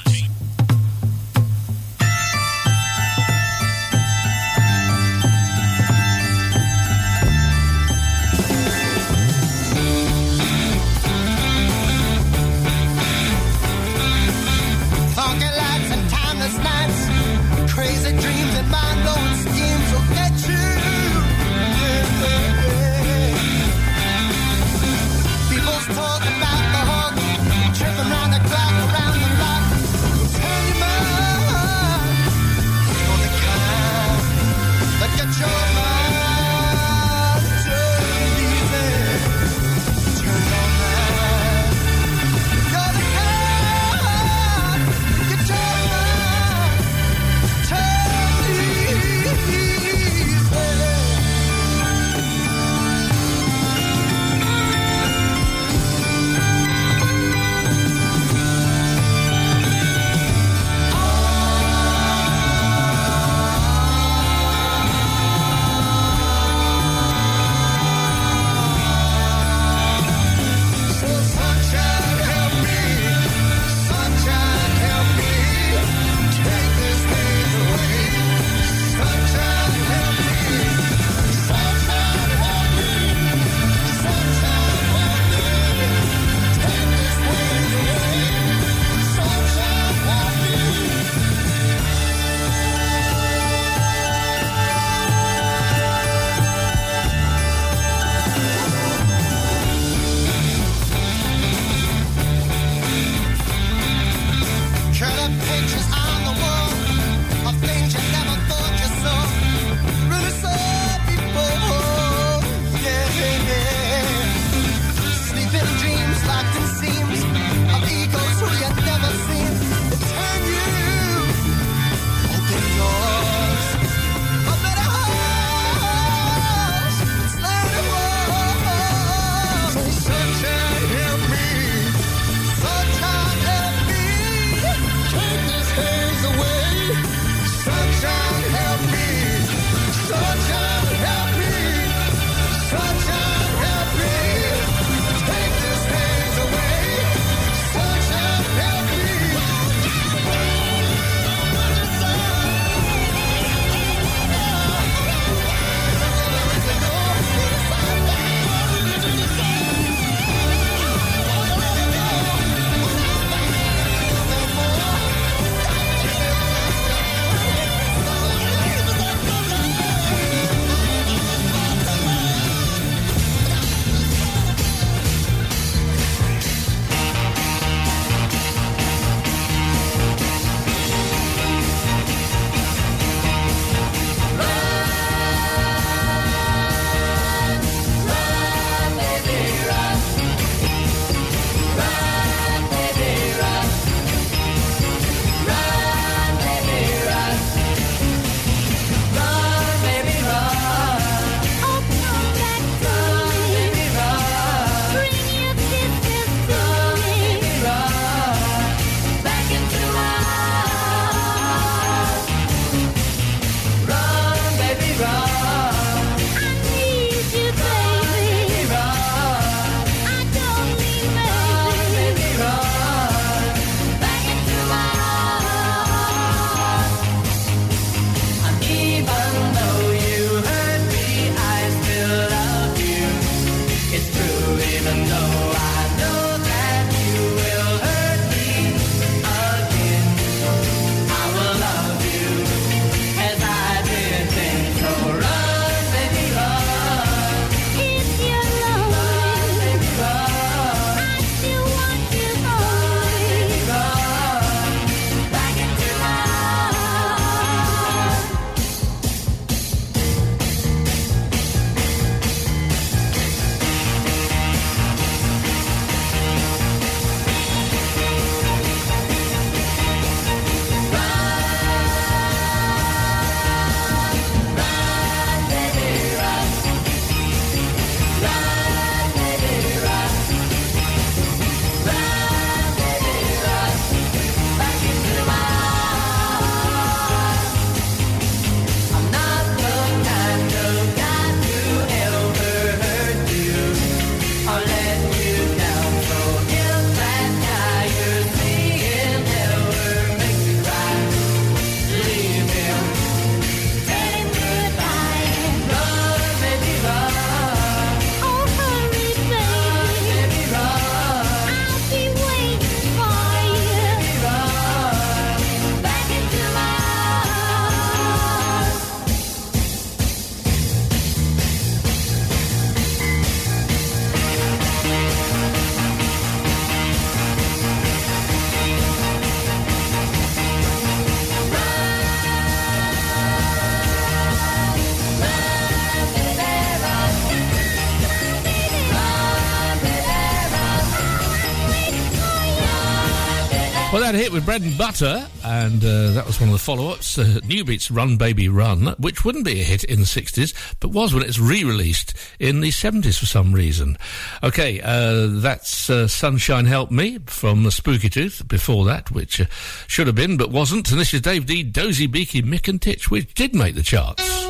had a hit with Bread and Butter, and uh, that was one of the follow ups. Uh, Newbeats Run Baby Run, which wouldn't be a hit in the 60s, but was when it's re released in the 70s for some reason. Okay, uh, that's uh, Sunshine Help Me from the Spooky Tooth before that, which uh, should have been but wasn't. And this is Dave Dee, Dozy Beaky, Mick and Tich, which did make the charts.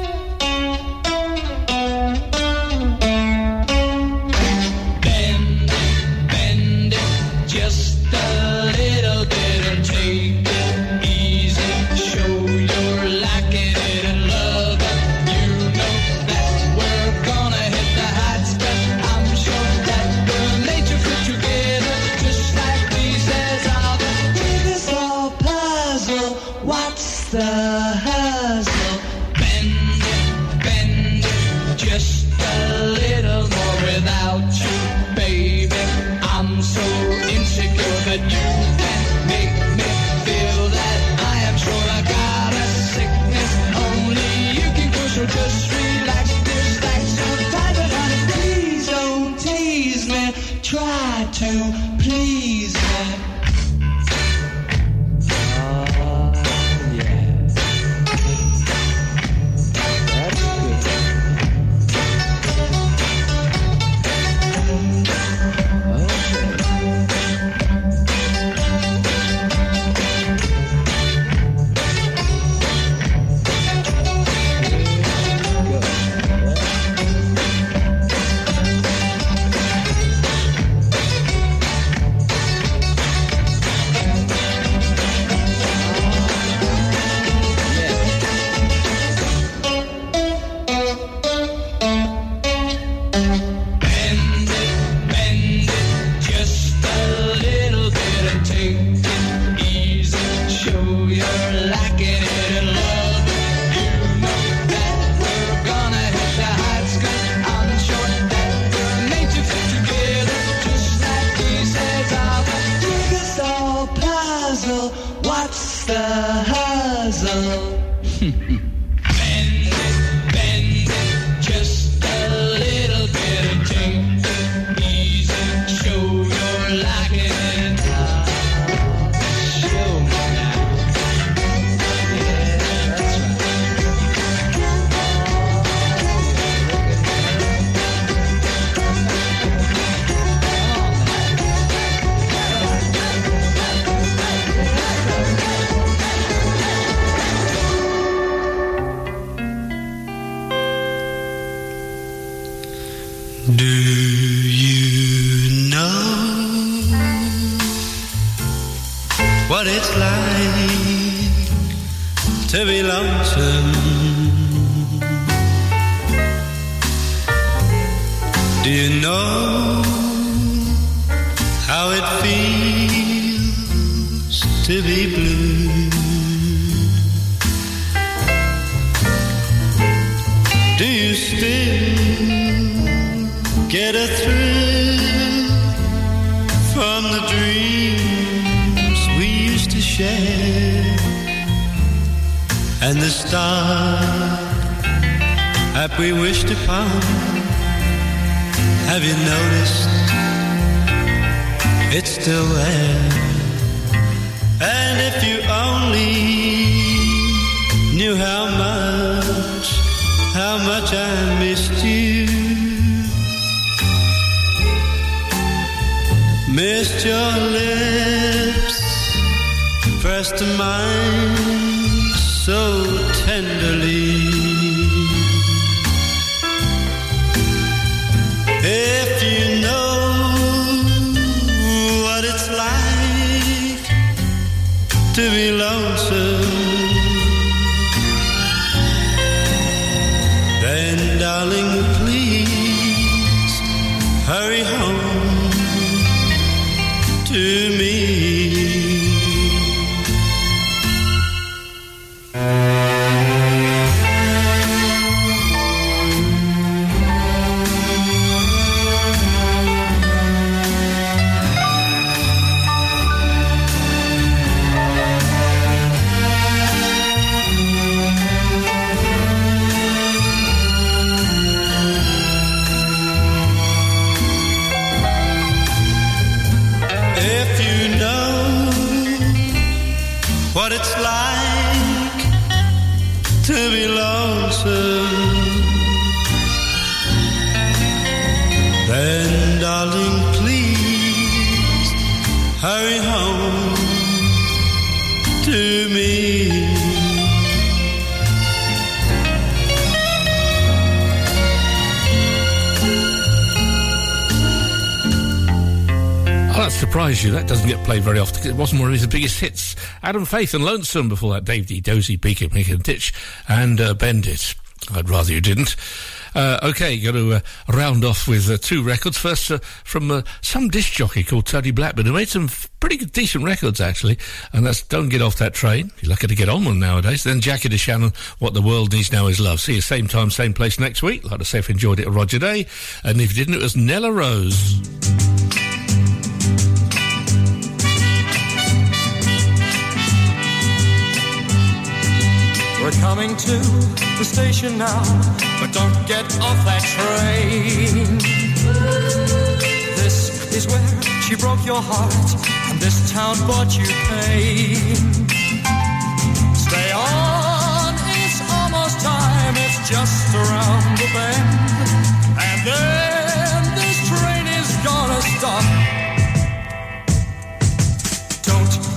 Oh, that surprised you. That doesn't get played very often 'cause it wasn't one of his biggest hits. Adam Faith and Lonesome before that. Dave Dee. Dozy, Beaky, Mick and Tich, and uh, Bend It. I'd rather you didn't. Uh, okay, going to uh, round off with uh, two records. First, uh, from uh, some disc jockey called Tony Blackburn, who made some pretty good, decent records, actually. And that's Don't Get Off That Train. You're lucky to get on one nowadays. Then Jackie DeShannon, What the World Needs Now Is Love. See you same time, same place next week. Like I say, if you enjoyed it, Roger Day. And if you didn't, it was Nella Rose. We're coming to the station now, but don't get off that train. This is where she broke your heart, and this town brought you pain. Stay on, it's almost time, it's just around the bend. And then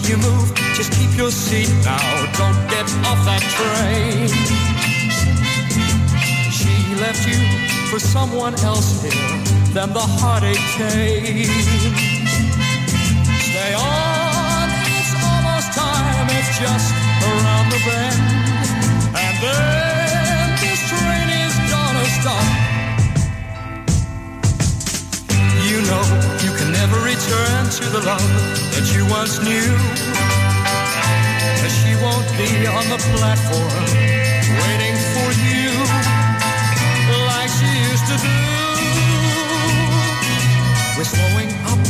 you move, just keep your seat now. Don't get off that train. She left you for someone else here, then the heartache came. Stay on, it's almost time, it's just around the bend. And then this train is gonna stop. You know you can never return to the love that you once knew. Cause she won't be on the platform waiting for you like she used to do. We're slowing up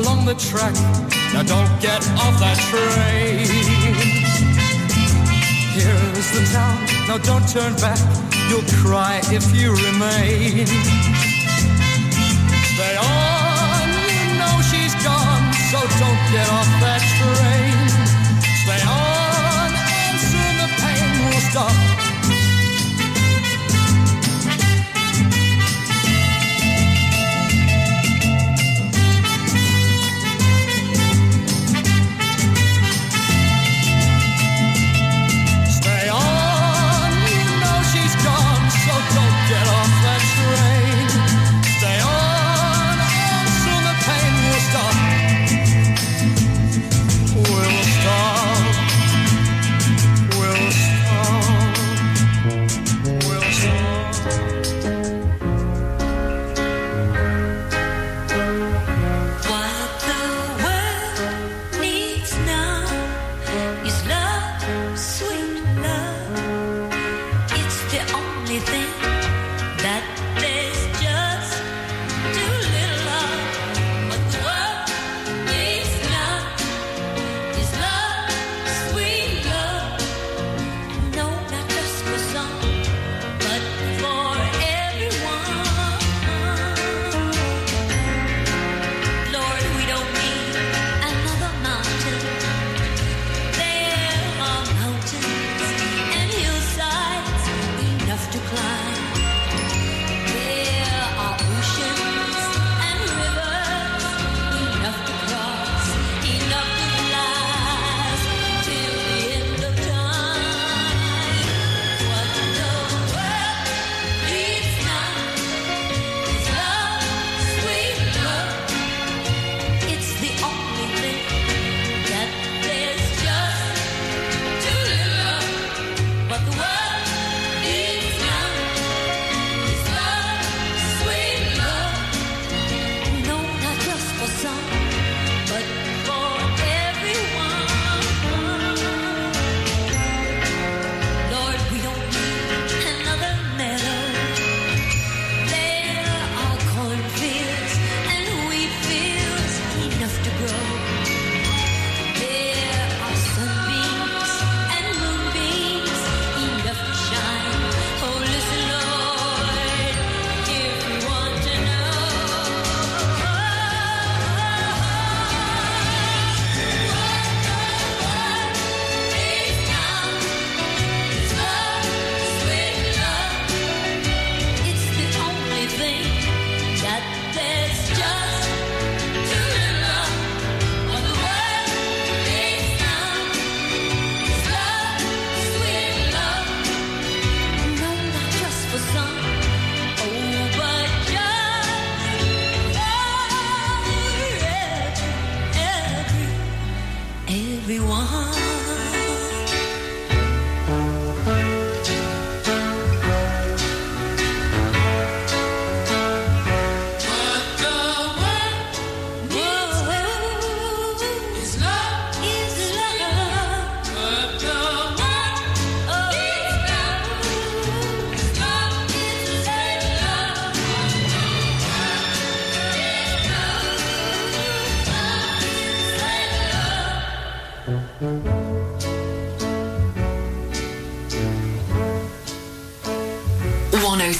along the track. Now don't get off that train. Here's the town. Now don't turn back. You'll cry if you remain. Stay on, you know she's gone, so don't get off that train.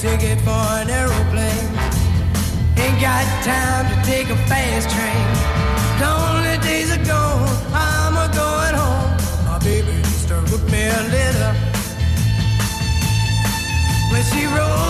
ticket for an aeroplane. Ain't got time to take a fast train. Lonely days are gone, I'm a home. My baby me a letter. When she wrote